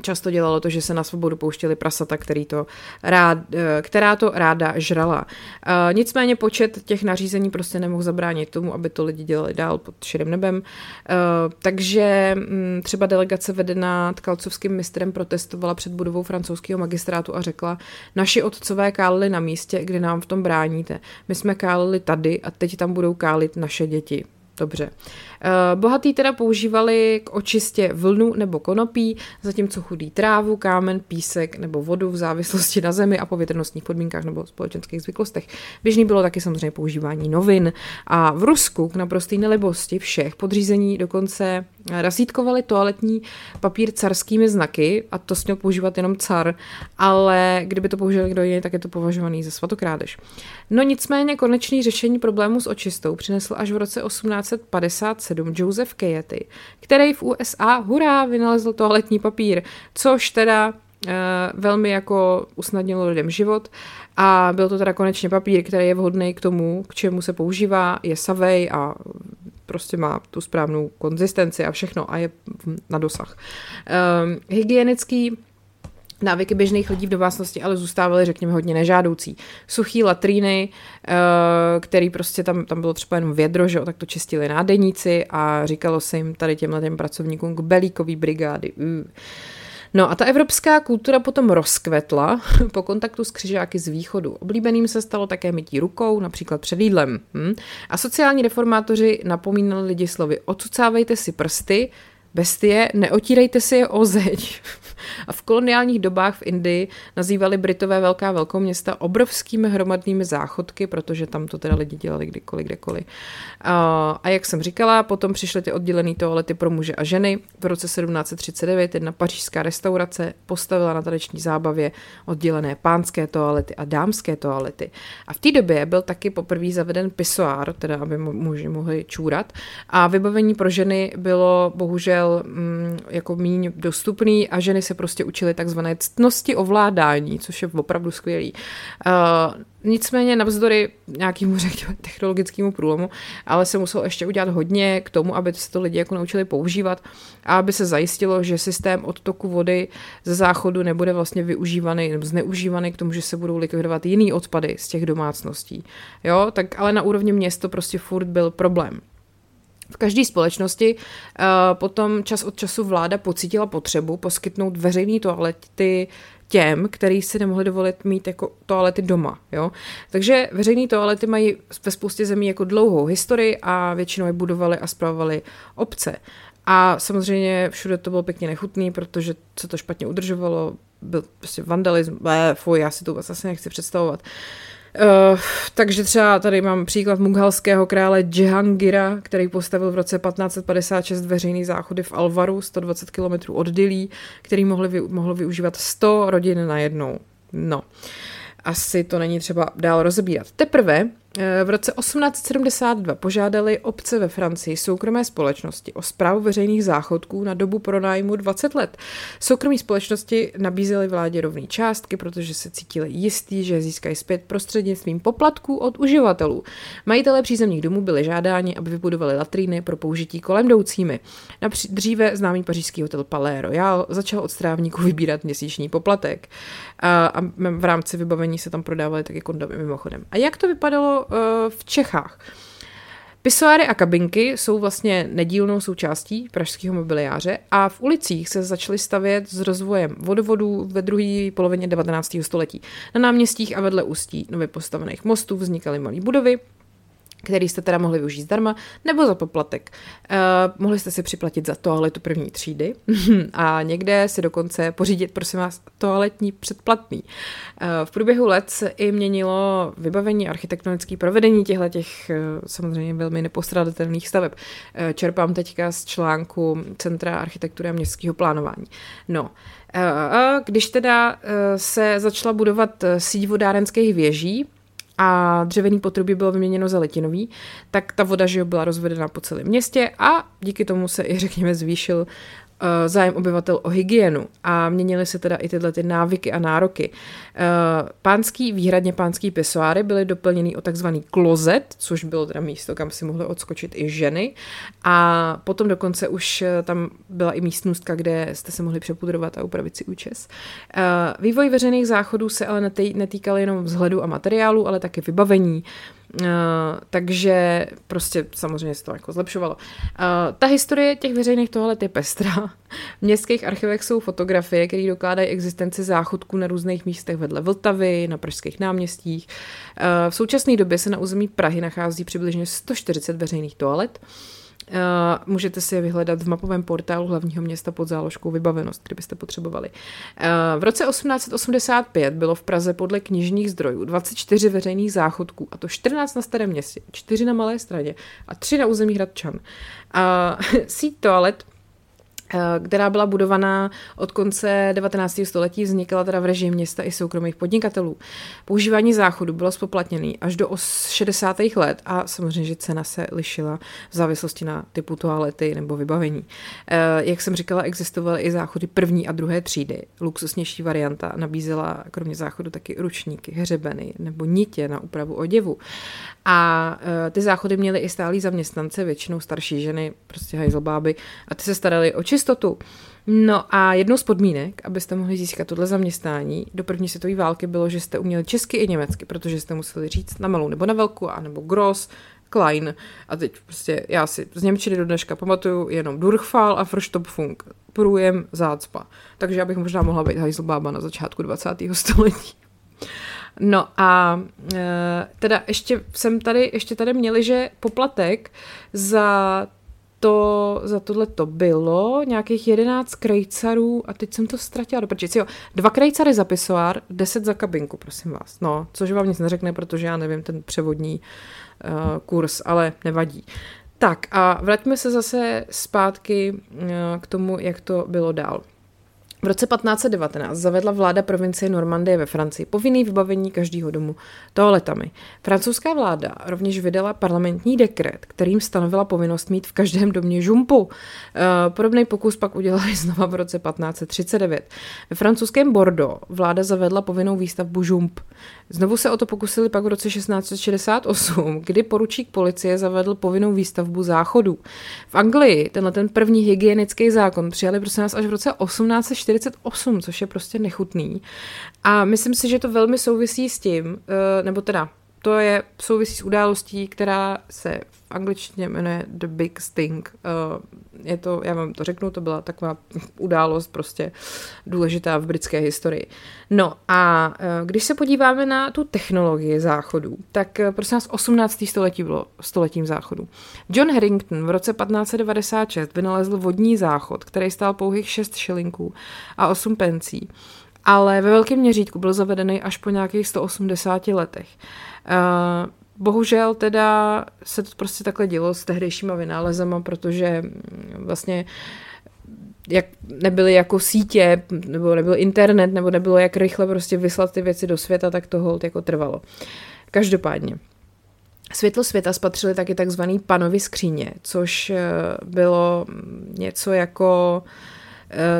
často dělalo to, že se na svobodu pouštěli prasata, který to rád, eh, která to ráda žrala. Eh, nicméně počet těch nařízení prostě nemohl zabránit tomu, aby to lidi dělali dál pod širým nebem. Eh, takže mm, třeba delegace vedená tkalcovským mistrem protestovala před budovou francouzského magistrátu a řekla, naši otcové kálili na místě, kde nám v tom bráníte. My jsme kálili tady a teď tam budou kálit naše děti. Dobře. Eh, bohatý teda používali k očistě vlnu nebo konopí, zatímco chudý trávu, kámen, písek nebo vodu v závislosti na zemi a povětrnostních podmínkách nebo společenských zvyklostech. Běžný bylo taky samozřejmě používání novin a v Rusku k naprosté nelibosti všech podřízení dokonce rasítkovali toaletní papír carskými znaky a to směl používat jenom car, ale kdyby to použil někdo jiný, tak je to považovaný za svatokrádež. No nicméně konečný řešení problému s očistou přinesl až v roce 1857 Joseph Keyety, který v USA hurá vynalezl toaletní papír, což teda Uh, velmi jako usnadnilo lidem život a byl to teda konečně papír, který je vhodný k tomu, k čemu se používá, je savej a prostě má tu správnou konzistenci a všechno a je na dosah. Um, hygienický Návyky běžných lidí v domácnosti ale zůstávaly, řekněme, hodně nežádoucí. Suchý latríny, eh, který prostě tam, tam bylo třeba jenom vědro, že tak to čistili nádeníci a říkalo se jim tady těmhle těm pracovníkům k belíkový brigády. No a ta evropská kultura potom rozkvetla po kontaktu s křižáky z východu. Oblíbeným se stalo také mytí rukou, například před jídlem. Hm? A sociální reformátoři napomínali lidi slovy odsucávejte si prsty, bestie, neotírejte si je o zeď. A v koloniálních dobách v Indii nazývali Britové velká velkoměsta obrovskými hromadnými záchodky, protože tam to teda lidi dělali kdykoliv, kdekoliv. A, a jak jsem říkala, potom přišly ty oddělené toalety pro muže a ženy. V roce 1739 jedna pařížská restaurace postavila na taneční zábavě oddělené pánské toalety a dámské toalety. A v té době byl taky poprvé zaveden pisoár, teda aby muži mohli čůrat. A vybavení pro ženy bylo bohužel mm, jako méně dostupný a ženy se prostě učili takzvané ctnosti ovládání, což je opravdu skvělý. Uh, nicméně navzdory nějakému, řekněme, technologickému průlomu, ale se muselo ještě udělat hodně k tomu, aby se to lidi jako naučili používat a aby se zajistilo, že systém odtoku vody ze záchodu nebude vlastně využívaný nebo zneužívaný k tomu, že se budou likvidovat jiný odpady z těch domácností. Jo, tak ale na úrovni měst to prostě furt byl problém. V každé společnosti uh, potom čas od času vláda pocítila potřebu poskytnout veřejné toalety těm, který si nemohli dovolit mít jako toalety doma. Jo? Takže veřejné toalety mají ve spoustě zemí jako dlouhou historii a většinou je budovali a zpravovali obce. A samozřejmě všude to bylo pěkně nechutný, protože se to špatně udržovalo, byl prostě vandalism, fuj, já si to vůbec asi nechci představovat. Uh, Uh, takže třeba tady mám příklad mughalského krále Jehangira, který postavil v roce 1556 veřejný záchody v Alvaru, 120 km od Dili, který mohli, mohlo využívat 100 rodin najednou. No, asi to není třeba dál rozebírat. Teprve v roce 1872 požádali obce ve Francii soukromé společnosti o zprávu veřejných záchodků na dobu pronájmu 20 let. Soukromí společnosti nabízely vládě rovné částky, protože se cítili jistí, že získají zpět prostřednictvím poplatků od uživatelů. Majitelé přízemních domů byli žádáni, aby vybudovali latríny pro použití kolem jdoucími. Napří- dříve známý pařížský hotel Palais Royal začal od strávníků vybírat měsíční poplatek a, a v rámci vybavení se tam prodávaly taky kondomy mimochodem. A jak to vypadalo Eh, v Čechách. Pisoáry a kabinky jsou vlastně nedílnou součástí pražského mobiliáře a v ulicích se začaly stavět s rozvojem vodovodů ve druhé polovině 19. století. Na náměstích a vedle ústí nově postavených mostů vznikaly malé budovy, který jste teda mohli využít zdarma, nebo za poplatek. Uh, mohli jste si připlatit za toaletu první třídy a někde si dokonce pořídit, prosím vás, toaletní předplatný. Uh, v průběhu let se i měnilo vybavení architektonické provedení těchto těch uh, samozřejmě velmi nepostradatelných staveb. Uh, čerpám teďka z článku Centra architektury a městského plánování. No, když teda se začala budovat síť vodárenských věží, a dřevěný potrubí bylo vyměněno za letinový, tak ta voda že byla rozvedena po celém městě a díky tomu se i řekněme zvýšil zájem obyvatel o hygienu a měnily se teda i tyhle ty návyky a nároky. Eh, pánský, výhradně pánský pisoáry byly doplněny o takzvaný klozet, což bylo teda místo, kam si mohly odskočit i ženy a potom dokonce už eh, tam byla i místnostka, kde jste se mohli přepudrovat a upravit si účes. Vývoj veřejných záchodů se ale netýkal jenom vzhledu a materiálu, ale také vybavení. Uh, takže prostě samozřejmě se to jako zlepšovalo. Uh, ta historie těch veřejných toalet je pestrá. V městských archivech jsou fotografie, které dokládají existenci záchodků na různých místech vedle Vltavy, na pražských náměstích. Uh, v současné době se na území Prahy nachází přibližně 140 veřejných toalet. Uh, Uh, můžete si je vyhledat v mapovém portálu hlavního města pod záložkou vybavenost, kdybyste potřebovali. Uh, v roce 1885 bylo v Praze podle knižních zdrojů 24 veřejných záchodků, a to 14 na starém městě, 4 na Malé straně a 3 na území Hradčan. Uh, síť toalet Eh, která byla budovaná od konce 19. století, vznikala teda v režii města i soukromých podnikatelů. Používání záchodu bylo spoplatněné až do 60. let a samozřejmě, že cena se lišila v závislosti na typu toalety nebo vybavení. Eh, jak jsem říkala, existovaly i záchody první a druhé třídy. Luxusnější varianta nabízela kromě záchodu taky ručníky, hřebeny nebo nitě na úpravu oděvu. A eh, ty záchody měly i stálí zaměstnance, většinou starší ženy, prostě hajzlbáby, a ty se starali o čist jistotu. No a jednou z podmínek, abyste mohli získat tohle zaměstnání do první světové války, bylo, že jste uměli česky i německy, protože jste museli říct na malou nebo na velkou, anebo gross, klein. A teď prostě já si z Němčiny do dneška pamatuju jenom Durchfall a Verstopfung. Průjem zácpa. Takže já bych možná mohla být hajzlbába na začátku 20. století. No a e, teda ještě jsem tady, ještě tady měli, že poplatek za to, za tohle to bylo nějakých 11 krejcarů a teď jsem to ztratila do prčic. Jo, dva krejcary za pisoár, 10 za kabinku, prosím vás. No, což vám nic neřekne, protože já nevím ten převodní uh, kurz, ale nevadí. Tak a vraťme se zase zpátky uh, k tomu, jak to bylo dál. V roce 1519 zavedla vláda provincie Normandie ve Francii povinný vybavení každého domu toaletami. Francouzská vláda rovněž vydala parlamentní dekret, kterým stanovila povinnost mít v každém domě žumpu. Eh, podobný pokus pak udělali znova v roce 1539. Ve francouzském Bordeaux vláda zavedla povinnou výstavbu žump. Znovu se o to pokusili pak v roce 1668, kdy poručík policie zavedl povinnou výstavbu záchodů. V Anglii tenhle ten první hygienický zákon přijali prosím nás až v roce 1848, což je prostě nechutný. A myslím si, že to velmi souvisí s tím, eh, nebo teda to je souvisí s událostí, která se v angličtině jmenuje The Big Sting. Uh, je to, já vám to řeknu, to byla taková událost prostě důležitá v britské historii. No a uh, když se podíváme na tu technologii záchodů, tak uh, prosím nás 18. století bylo stoletím záchodu. John Harrington v roce 1596 vynalezl vodní záchod, který stál pouhých 6 šilinků a 8 pencí ale ve velkém měřítku byl zavedený až po nějakých 180 letech. Uh, bohužel teda se to prostě takhle dělo s tehdejšíma vynálezama, protože mm, vlastně jak nebyly jako sítě, nebo nebyl internet, nebo nebylo jak rychle prostě vyslat ty věci do světa, tak to hold jako trvalo. Každopádně. Světlo světa spatřili taky takzvaný panovy skříně, což eh, bylo něco jako uh,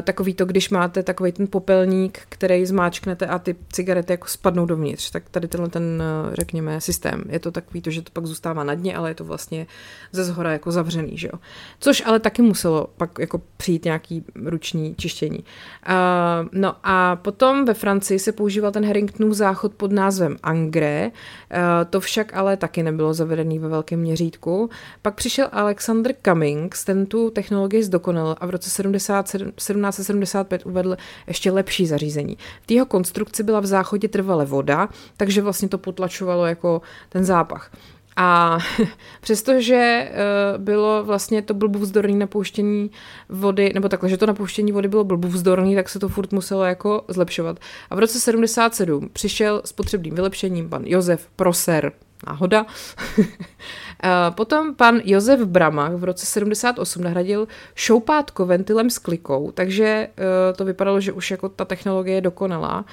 takový to, když máte takový ten popelník, který zmáčknete a ty cigarety jako spadnou dovnitř, tak tady tenhle ten, eh, řekněme, systém. Je to takový to, že to pak zůstává na dně, ale je to vlastně ze zhora jako zavřený, že jo. Což ale taky muselo pak jako přijít nějaký ruční čištění. Uh, no a potom ve Francii se používal ten Harringtonův záchod pod názvem Angre, uh, to však ale taky nebylo zavedený ve velkém měřítku. Pak přišel Alexander Cummings, ten tu technologii zdokonal a v roce 77 1775 uvedl ještě lepší zařízení. V jeho konstrukci byla v záchodě trvale voda, takže vlastně to potlačovalo jako ten zápach. A přestože uh, bylo vlastně to blbůvzdorný napouštění vody, nebo takhle, že to napouštění vody bylo blbůvzdorný, tak se to furt muselo jako zlepšovat. A v roce 77 přišel s potřebným vylepšením pan Josef Proser, náhoda. Potom pan Josef Bramach v roce 78 nahradil šoupátko ventilem s klikou, takže eh, to vypadalo, že už jako ta technologie je dokonalá,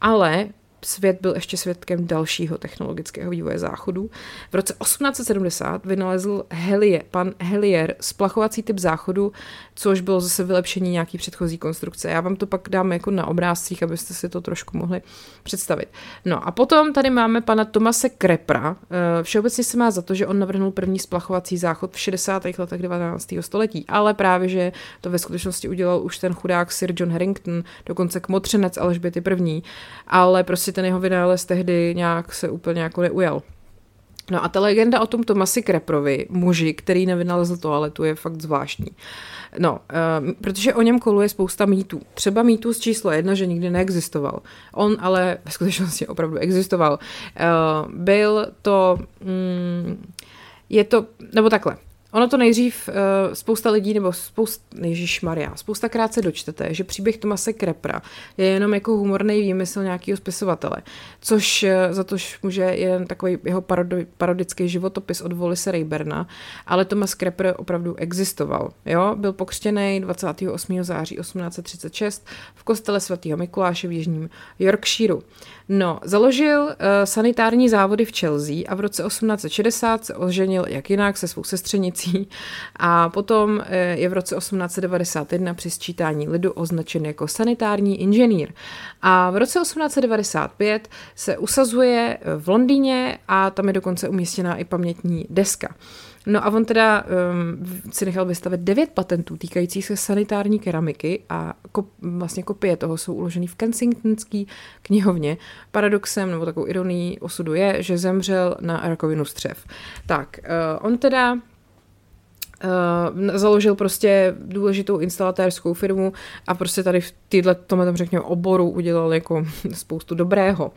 ale svět byl ještě svědkem dalšího technologického vývoje záchodu. V roce 1870 vynalezl Helie, pan Helier splachovací typ záchodu, což bylo zase vylepšení nějaký předchozí konstrukce. Já vám to pak dám jako na obrázcích, abyste si to trošku mohli představit. No a potom tady máme pana Tomase Krepra. Eh, všeobecně se má za to, že on navrhnul první splachovací záchod v 60. letech 19. století, ale právě, že to ve skutečnosti udělal už ten chudák Sir John Harrington, dokonce kmotřenec Alžběty první, ale prostě ten jeho vynález tehdy nějak se úplně jako neujal. No a ta legenda o tom Tomasi Kreprovi, muži, který nevynalezl toaletu, je fakt zvláštní. No, uh, protože o něm koluje spousta mýtů. Třeba mýtus číslo jedna, že nikdy neexistoval. On ale ve skutečnosti opravdu existoval. Uh, byl to... Mm, je to, nebo takhle, Ono to nejdřív uh, spousta lidí, nebo spousta, Ježíš Maria, spousta krát se dočtete, že příběh Tomase Krepra je jenom jako humorný výmysl nějakého spisovatele, což uh, za to může jeden takový jeho parodi, parodický životopis od Volise Rayberna, ale Thomas Krepr opravdu existoval. Jo? Byl pokřtěný 28. září 1836 v kostele svatého Mikuláše v Jižním Yorkshireu. No, založil uh, sanitární závody v Chelsea a v roce 1860 se oženil jak jinak se svou sestřenicí prací. A potom eh, je v roce 1891 při sčítání lidu označen jako sanitární inženýr. A v roce 1895 se usazuje v Londýně a tam je dokonce umístěná i pamětní deska. No a on teda um, si nechal vystavit devět patentů týkajících se sanitární keramiky a kop, vlastně kopie toho jsou uložený v Kensingtonské knihovně. Paradoxem nebo takovou ironií osudu je, že zemřel na rakovinu střev. Tak, uh, on teda založil prostě důležitou instalatérskou firmu a prostě tady v této, tomu řekněme, oboru udělal jako spoustu dobrého.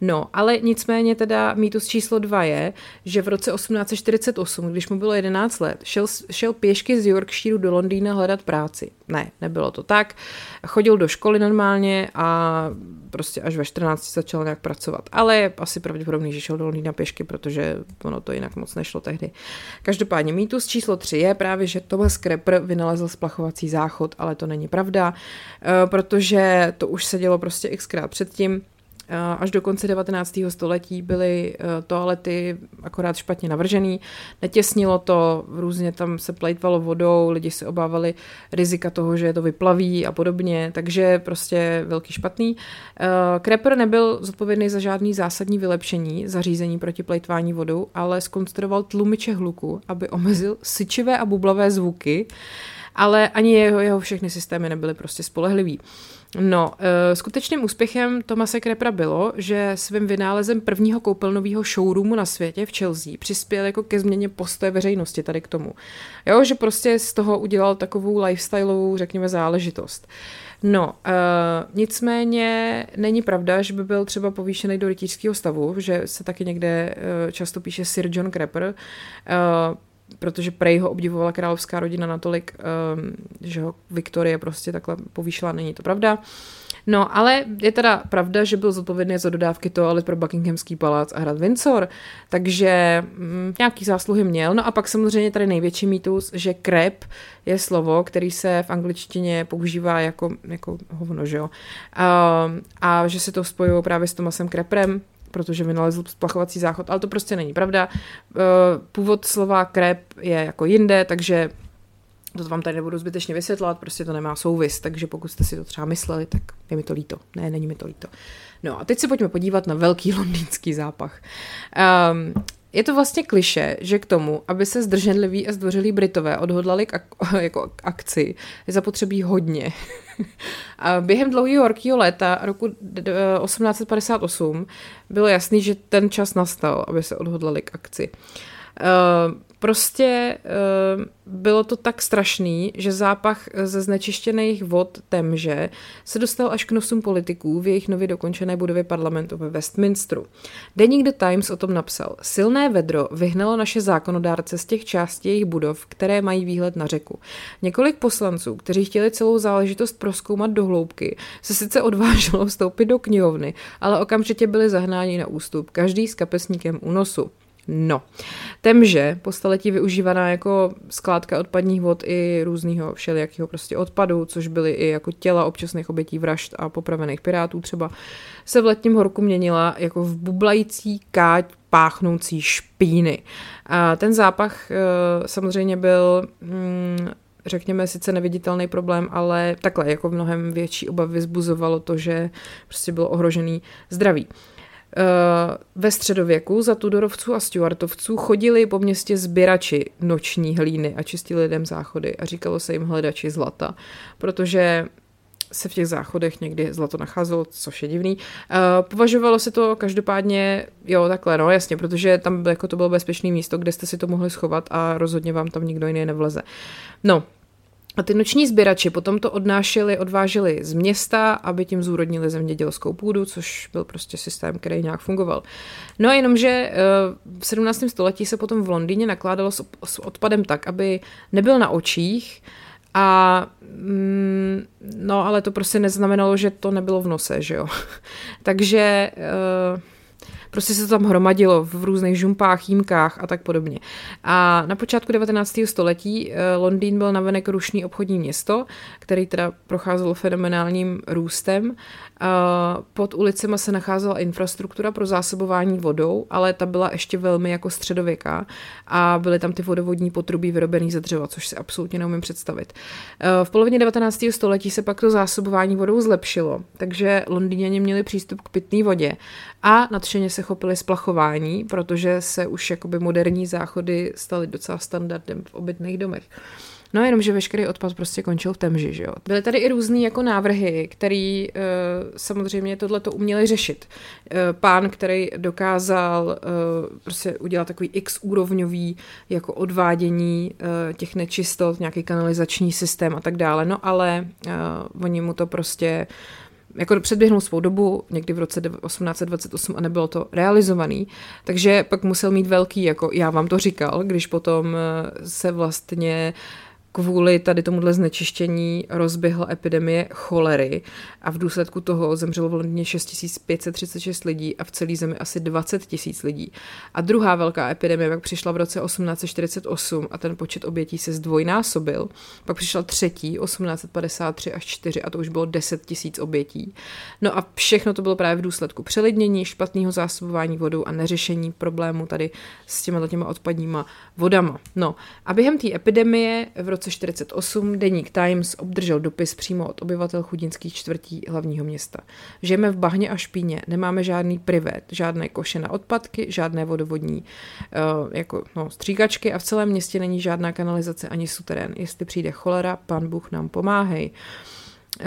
No, ale nicméně teda mýtus číslo dva je, že v roce 1848, když mu bylo 11 let, šel, šel pěšky z Yorkshireu do Londýna hledat práci. Ne, nebylo to tak. Chodil do školy normálně a prostě až ve 14 začal nějak pracovat. Ale je asi pravděpodobný, že šel do Londýna pěšky, protože ono to jinak moc nešlo tehdy. Každopádně mýtus číslo 3 je právě, že Thomas Krepper vynalezl splachovací záchod, ale to není pravda, eh, protože to už se dělo prostě xkrát předtím až do konce 19. století byly eh, toalety akorát špatně navržený, netěsnilo to, různě tam se plejtvalo vodou, lidi se obávali rizika toho, že je to vyplaví a podobně, takže prostě velký špatný. Kreper eh, nebyl zodpovědný za žádný zásadní vylepšení zařízení proti plejtvání vodou, ale skonstruoval tlumiče hluku, aby omezil syčivé a bublavé zvuky, ale ani jeho, jeho všechny systémy nebyly prostě spolehlivý. No, e, skutečným úspěchem Tomase Krepra bylo, že svým vynálezem prvního koupelnového showroomu na světě v Chelsea přispěl jako ke změně postoje veřejnosti tady k tomu. Jo, že prostě z toho udělal takovou lifestyleovou, řekněme, záležitost. No, e, nicméně není pravda, že by byl třeba povýšený do rytířského stavu, že se taky někde e, často píše Sir John Crapper. E, protože prej ho obdivovala královská rodina natolik, um, že ho Viktorie prostě takhle povýšila, není to pravda. No, ale je teda pravda, že byl zodpovědný za dodávky toalet pro Buckinghamský palác a hrad Windsor, takže mm, nějaký zásluhy měl. No a pak samozřejmě tady největší mýtus, že krep je slovo, který se v angličtině používá jako, jako hovno, že jo. A, a že se to spojují právě s Tomasem Kreprem, protože vynalezl splachovací záchod, ale to prostě není pravda. Eh, původ slova krep je jako jinde, takže to vám tady nebudu zbytečně vysvětlovat, prostě to nemá souvis, takže pokud jste si to třeba mysleli, tak je mi to líto. Ne, není mi to líto. No a teď se pojďme podívat na velký londýnský zápach. Um, je to vlastně kliše, že k tomu, aby se zdrženliví a zdvořilí Britové odhodlali k, ak- jako k akci, je zapotřebí hodně. a během dlouhého horkého léta roku 1858 bylo jasný, že ten čas nastal, aby se odhodlali k akci. Uh, Prostě uh, bylo to tak strašný, že zápach ze znečištěných vod Temže se dostal až k nosům politiků v jejich nově dokončené budově parlamentu ve Westminsteru. Deník The Times o tom napsal. Silné vedro vyhnalo naše zákonodárce z těch částí jejich budov, které mají výhled na řeku. Několik poslanců, kteří chtěli celou záležitost proskoumat do hloubky, se sice odvážilo vstoupit do knihovny, ale okamžitě byli zahnáni na ústup, každý s kapesníkem u nosu. No, temže po staletí využívaná jako skládka odpadních vod i různého všelijakého prostě odpadu, což byly i jako těla občasných obětí vražd a popravených pirátů třeba, se v letním horku měnila jako v bublající káť páchnoucí špíny. A ten zápach e, samozřejmě byl mm, řekněme, sice neviditelný problém, ale takhle jako mnohem větší obavy vzbuzovalo to, že prostě bylo ohrožený zdraví. Eh, ve středověku za Tudorovců a Stuartovců chodili po městě sběrači noční hlíny a čistili lidem záchody a říkalo se jim hledači zlata, protože se v těch záchodech někdy zlato nacházelo, což je divný. Uh, považovalo se to každopádně, jo, takhle, no jasně, protože tam jako to bylo bezpečné místo, kde jste si to mohli schovat a rozhodně vám tam nikdo jiný nevleze. No, a ty noční sběrači potom to odnášeli, odváželi z města, aby tím zúrodnili zemědělskou půdu, což byl prostě systém, který nějak fungoval. No a jenomže eh, v 17. století se potom v Londýně nakládalo s odpadem tak, aby nebyl na očích, a mm, no, ale to prostě neznamenalo, že to nebylo v nose, že jo. Takže uh, Prostě se to tam hromadilo v různých žumpách, jímkách a tak podobně. A na počátku 19. století eh, Londýn byl navenek rušný obchodní město, který teda procházelo fenomenálním růstem. Pod ulicema se nacházela infrastruktura pro zásobování vodou, ale ta byla ještě velmi jako středověká a byly tam ty vodovodní potrubí vyrobený ze dřeva, což si absolutně neumím představit. Eh, v polovině 19. století se pak to zásobování vodou zlepšilo, takže Londýňani měli přístup k pitné vodě a nadšeně se chopili splachování, protože se už jakoby moderní záchody staly docela standardem v obytných domech. No jenom, že veškerý odpad prostě končil v temži, že jo. Byly tady i různý jako návrhy, který uh, samozřejmě tohle to uměli řešit. Uh, pán, který dokázal uh, prostě udělat takový x úrovňový jako odvádění těch nečistot, nějaký kanalizační systém a tak dále, no ale oni mu to prostě jako předběhnul svou dobu, někdy v roce 1828 a nebylo to realizovaný, takže pak musel mít velký, jako já vám to říkal, když potom se vlastně kvůli tady tomuhle znečištění rozběhla epidemie cholery a v důsledku toho zemřelo v Londýně 6536 lidí a v celé zemi asi 20 tisíc lidí. A druhá velká epidemie pak přišla v roce 1848 a ten počet obětí se zdvojnásobil. Pak přišla třetí 1853 až 4 a to už bylo 10 tisíc obětí. No a všechno to bylo právě v důsledku přelidnění, špatného zásobování vodou a neřešení problému tady s těma těma odpadníma vodama. No a během té epidemie v roce roce 48 deník Times obdržel dopis přímo od obyvatel chudinských čtvrtí hlavního města. Žijeme v bahně a špíně, nemáme žádný privet, žádné koše na odpadky, žádné vodovodní uh, jako, no, stříkačky a v celém městě není žádná kanalizace ani suterén. Jestli přijde cholera, pan Bůh nám pomáhej. Uh, Uh,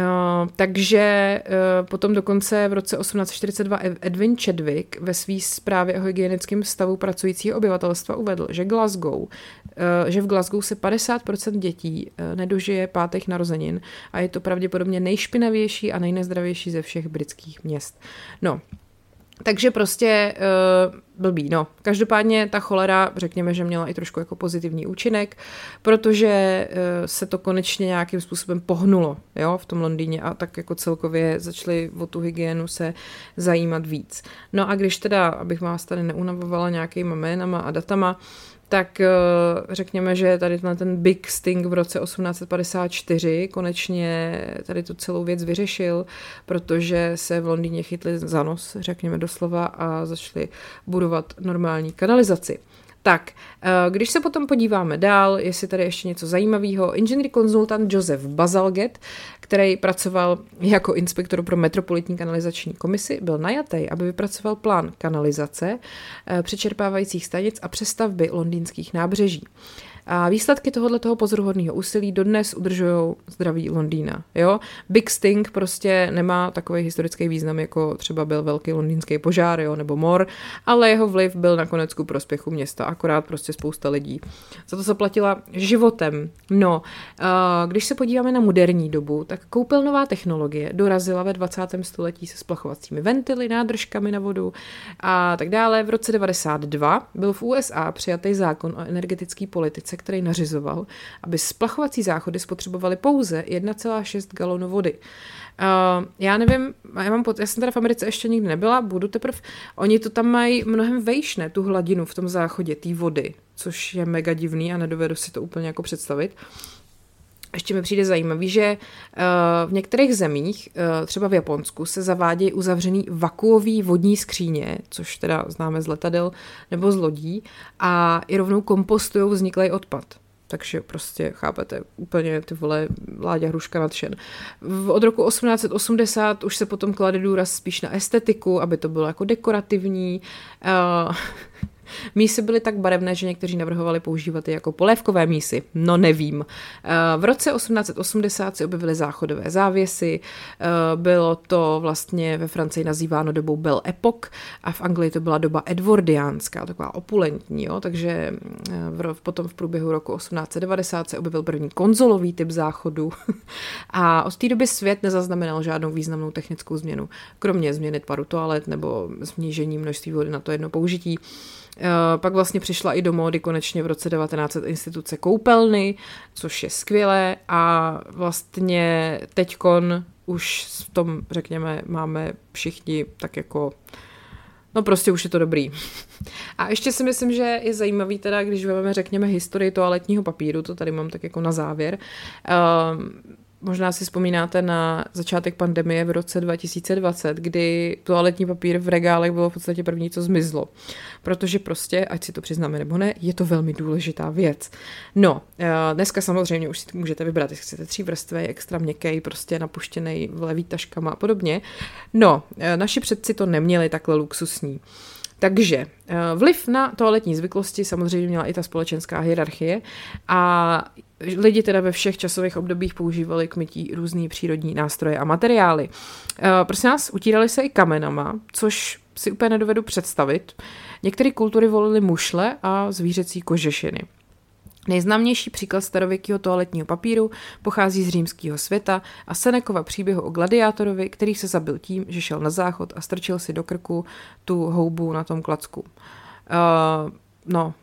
takže uh, potom dokonce v roce 1842 Edwin Chadwick ve své zprávě o hygienickém stavu pracujícího obyvatelstva uvedl, že, Glasgow, uh, že v Glasgow se 50% dětí nedožije pátých narozenin a je to pravděpodobně nejšpinavější a nejnezdravější ze všech britských měst. No, takže prostě uh, blbý, no. Každopádně ta cholera, řekněme, že měla i trošku jako pozitivní účinek, protože uh, se to konečně nějakým způsobem pohnulo, jo, v tom Londýně a tak jako celkově začali o tu hygienu se zajímat víc. No a když teda, abych vás tady neunavovala nějakýma jménama a datama, tak eh, řekněme, že tady ten Big Sting v roce 1854 konečně tady tu celou věc vyřešil, protože se v Londýně chytli za nos, řekněme doslova, a začali budovat normální kanalizaci. Tak, eh, když se potom podíváme dál, jestli tady ještě něco zajímavého, inženýr konzultant Joseph Bazalget, který pracoval jako inspektor pro metropolitní kanalizační komisi, byl najatý, aby vypracoval plán kanalizace, eh, přečerpávajících stanic a přestavby londýnských nábřeží. A výsledky tohohle toho pozoruhodného úsilí dodnes udržují zdraví Londýna. Jo? Big Sting prostě nemá takový historický význam, jako třeba byl velký londýnský požár jo? nebo mor, ale jeho vliv byl nakonec ku prospěchu města, akorát prostě spousta lidí. Za to zaplatila životem. No, když se podíváme na moderní dobu, tak koupelnová technologie dorazila ve 20. století se splachovacími ventily, nádržkami na vodu a tak dále. V roce 92 byl v USA přijatý zákon o energetické politice, který nařizoval, aby splachovací záchody spotřebovaly pouze 1,6 galonu vody. Uh, já nevím, já, mám pod, já jsem teda v Americe ještě nikdy nebyla, budu teprve, oni to tam mají mnohem vejš, ne, tu hladinu v tom záchodě, té vody, což je mega divný a nedovedu si to úplně jako představit. Ještě mi přijde zajímavý, že uh, v některých zemích, uh, třeba v Japonsku, se zavádějí uzavřený vakuový vodní skříně, což teda známe z letadel nebo z lodí, a i rovnou kompostují vzniklý odpad. Takže prostě, chápete, úplně ty vole Láďa Hruška nadšen. Od roku 1880 už se potom klade důraz spíš na estetiku, aby to bylo jako dekorativní. Uh, Mísy byly tak barevné, že někteří navrhovali používat je jako polévkové mísy. No nevím. Eh, v roce 1880 se objevily záchodové závěsy, eh, bylo to vlastně ve Francii nazýváno dobou Belle Epoque a v Anglii to byla doba edwardiánská, taková opulentní, jo? takže eh, v, potom v průběhu roku 1890 se objevil první konzolový typ záchodu a od té doby svět nezaznamenal žádnou významnou technickou změnu, kromě změny tvaru toalet nebo snížení množství vody na to jedno použití. Eh, pak vlastně přišla i do módy konečně v roce 1900 instituce koupelny, což je skvělé a vlastně teďkon už v tom, řekněme, máme všichni tak jako no prostě už je to dobrý. A ještě si myslím, že je zajímavý teda, když vezmeme, řekněme, historii toaletního papíru, to tady mám tak jako na závěr, uh, Možná si vzpomínáte na začátek pandemie v roce 2020, kdy toaletní papír v regálech bylo v podstatě první, co zmizlo. Protože prostě, ať si to přiznáme nebo ne, je to velmi důležitá věc. No, eh, dneska samozřejmě už si můžete vybrat, jestli chcete tří vrstvy, extra měkký, prostě napuštěný levý taškama a podobně. No, eh, naši předci to neměli takhle luxusní. Takže eh, vliv na toaletní zvyklosti samozřejmě měla i ta společenská hierarchie a lidi teda ve všech časových obdobích používali k mytí různý přírodní nástroje a materiály. Eh, prosím nás, utírali se i kamenama, což si úplně nedovedu představit. Některé kultury volily mušle a zvířecí kožešiny. Nejznámější příklad starověkého toaletního papíru pochází z římského světa a Senekova příběhu o gladiátorovi, který se zabil tím, že šel na záchod a strčil si do krku tu houbu na tom klacku. Uh, no,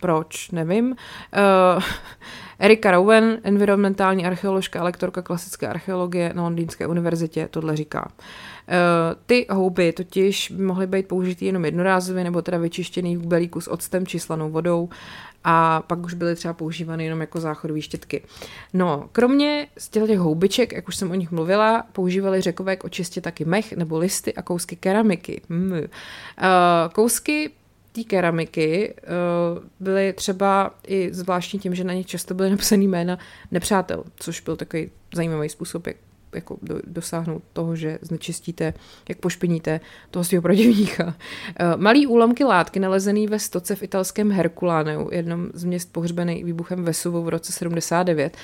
proč, nevím. Uh, Erika Rowan, environmentální archeoložka lektorka klasické archeologie na Londýnské univerzitě, tohle říká. Uh, ty houby totiž by mohly být použity jenom jednorázově nebo teda vyčištěný v belíku s octem či slanou vodou a pak už byly třeba používány jenom jako záchodové štětky. No, kromě z těch houbiček, jak už jsem o nich mluvila, používali řekové k očistě taky mech nebo listy a kousky keramiky. Mm. Uh, kousky té keramiky uh, byly třeba i zvláštní tím, že na nich často byly napsané jména nepřátel, což byl takový zajímavý způsob, jak jako do, dosáhnout toho, že znečistíte, jak pošpiníte toho svého protivníka. Uh, malý úlomky látky nalezený ve stoce v italském Herkuláneu, jednom z měst pohřbený výbuchem Vesuvu v roce 79,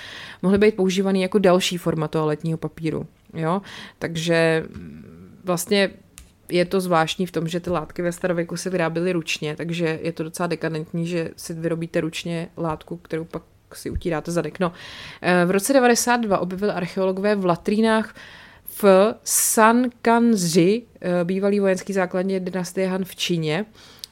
mohly být používaný jako další forma toaletního papíru. Jo? Takže mm, vlastně je to zvláštní v tom, že ty látky ve starověku se vyráběly ručně, takže je to docela dekadentní, že si vyrobíte ručně látku, kterou pak si utíráte zadek. No, eh, v roce 92 objevili archeologové v latrínách v Sankanzi, eh, bývalý vojenský základně dynastie Han v Číně,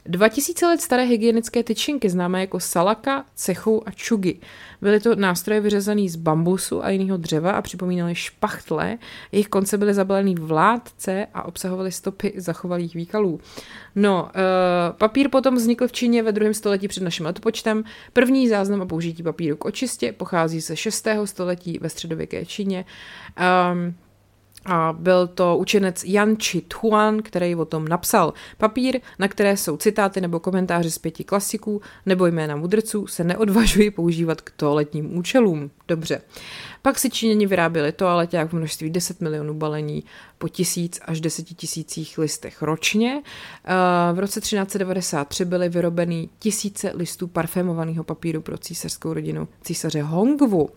2000 let staré hygienické tyčinky, známé jako salaka, cechu a čugy. Byly to nástroje vyřezané z bambusu a jiného dřeva a připomínaly špachtle. Jejich konce byly zabalený v látce a obsahovaly stopy zachovalých výkalů. No, uh, papír potom vznikl v Číně ve druhém století před naším letopočtem. První záznam o použití papíru k očistě pochází ze 6. století ve středověké Číně. Um, a byl to učenec Yan Chi Tuan, který o tom napsal. Papír, na které jsou citáty nebo komentáře z pěti klasiků nebo jména mudrců, se neodvažují používat k toaletním účelům. Dobře. Pak si Číňani vyráběli toaleťák v množství 10 milionů balení po tisíc až deseti tisících listech ročně. V roce 1393 byly vyrobeny tisíce listů parfémovaného papíru pro císařskou rodinu císaře Hongwu.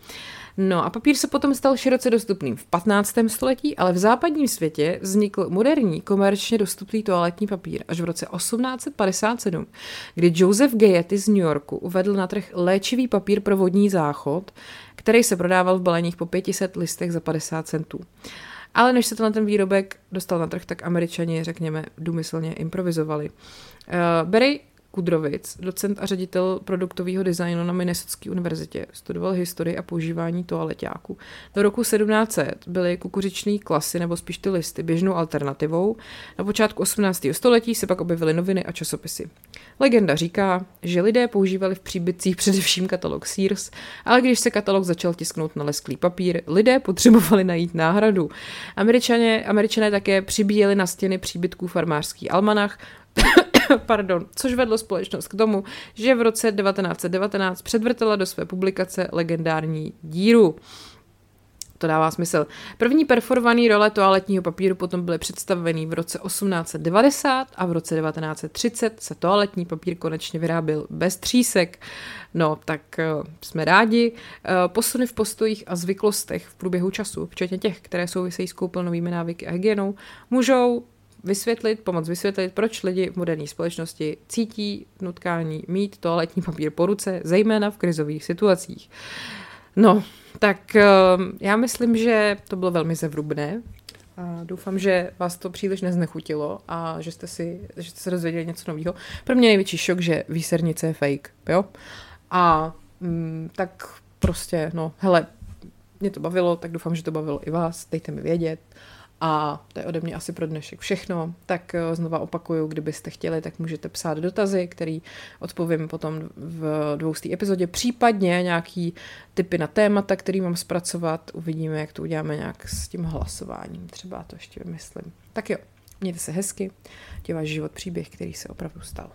No a papír se potom stal široce dostupným v 15. století, ale v západním světě vznikl moderní komerčně dostupný toaletní papír až v roce 1857, kdy Joseph Gayety z New Yorku uvedl na trh léčivý papír pro vodní záchod, který se prodával v baleních po 500 listech za 50 centů. Ale než se to na ten výrobek dostal na trh, tak američani, řekněme, důmyslně improvizovali. Uh, Barry Kudrovic, docent a ředitel produktového designu na Minnesotské univerzitě, studoval historii a používání toaleťáků. Do roku 1700 byly kukuřičné klasy, nebo spíš ty listy, běžnou alternativou. Na počátku 18. století se pak objevily noviny a časopisy. Legenda říká, že lidé používali v příbytcích především katalog Sears, ale když se katalog začal tisknout na lesklý papír, lidé potřebovali najít náhradu. Američané, američané také přibíjeli na stěny příbytků farmářský almanach, pardon, což vedlo společnost k tomu, že v roce 1919 předvrtela do své publikace legendární díru. To dává smysl. První perforovaný role toaletního papíru potom byly představený v roce 1890 a v roce 1930 se toaletní papír konečně vyráběl bez třísek. No, tak uh, jsme rádi. Uh, posuny v postojích a zvyklostech v průběhu času, včetně těch, které souvisejí s koupelnovými návyky a hygienou, můžou vysvětlit, pomoct vysvětlit, proč lidi v moderní společnosti cítí nutkání mít toaletní papír po ruce, zejména v krizových situacích. No, tak ehm, já myslím, že to bylo velmi zevrubné. A doufám, že vás to příliš neznechutilo a že jste, si, že jste se dozvěděli něco nového. Pro mě největší šok, že výsernice je fake, jo? A mm, tak prostě, no, hele, mě to bavilo, tak doufám, že to bavilo i vás, dejte mi vědět. A to je ode mě asi pro dnešek všechno. Tak eh, znova opakuju, kdybyste chtěli, tak můžete psát dotazy, který odpovím potom v dvoustý epizodě, případně nějaký typy na témata, který mám zpracovat. Uvidíme, jak to uděláme nějak s tím hlasováním. Třeba to ještě vymyslím. Tak jo, mějte se hezky, je váš život příběh, který se opravdu stal.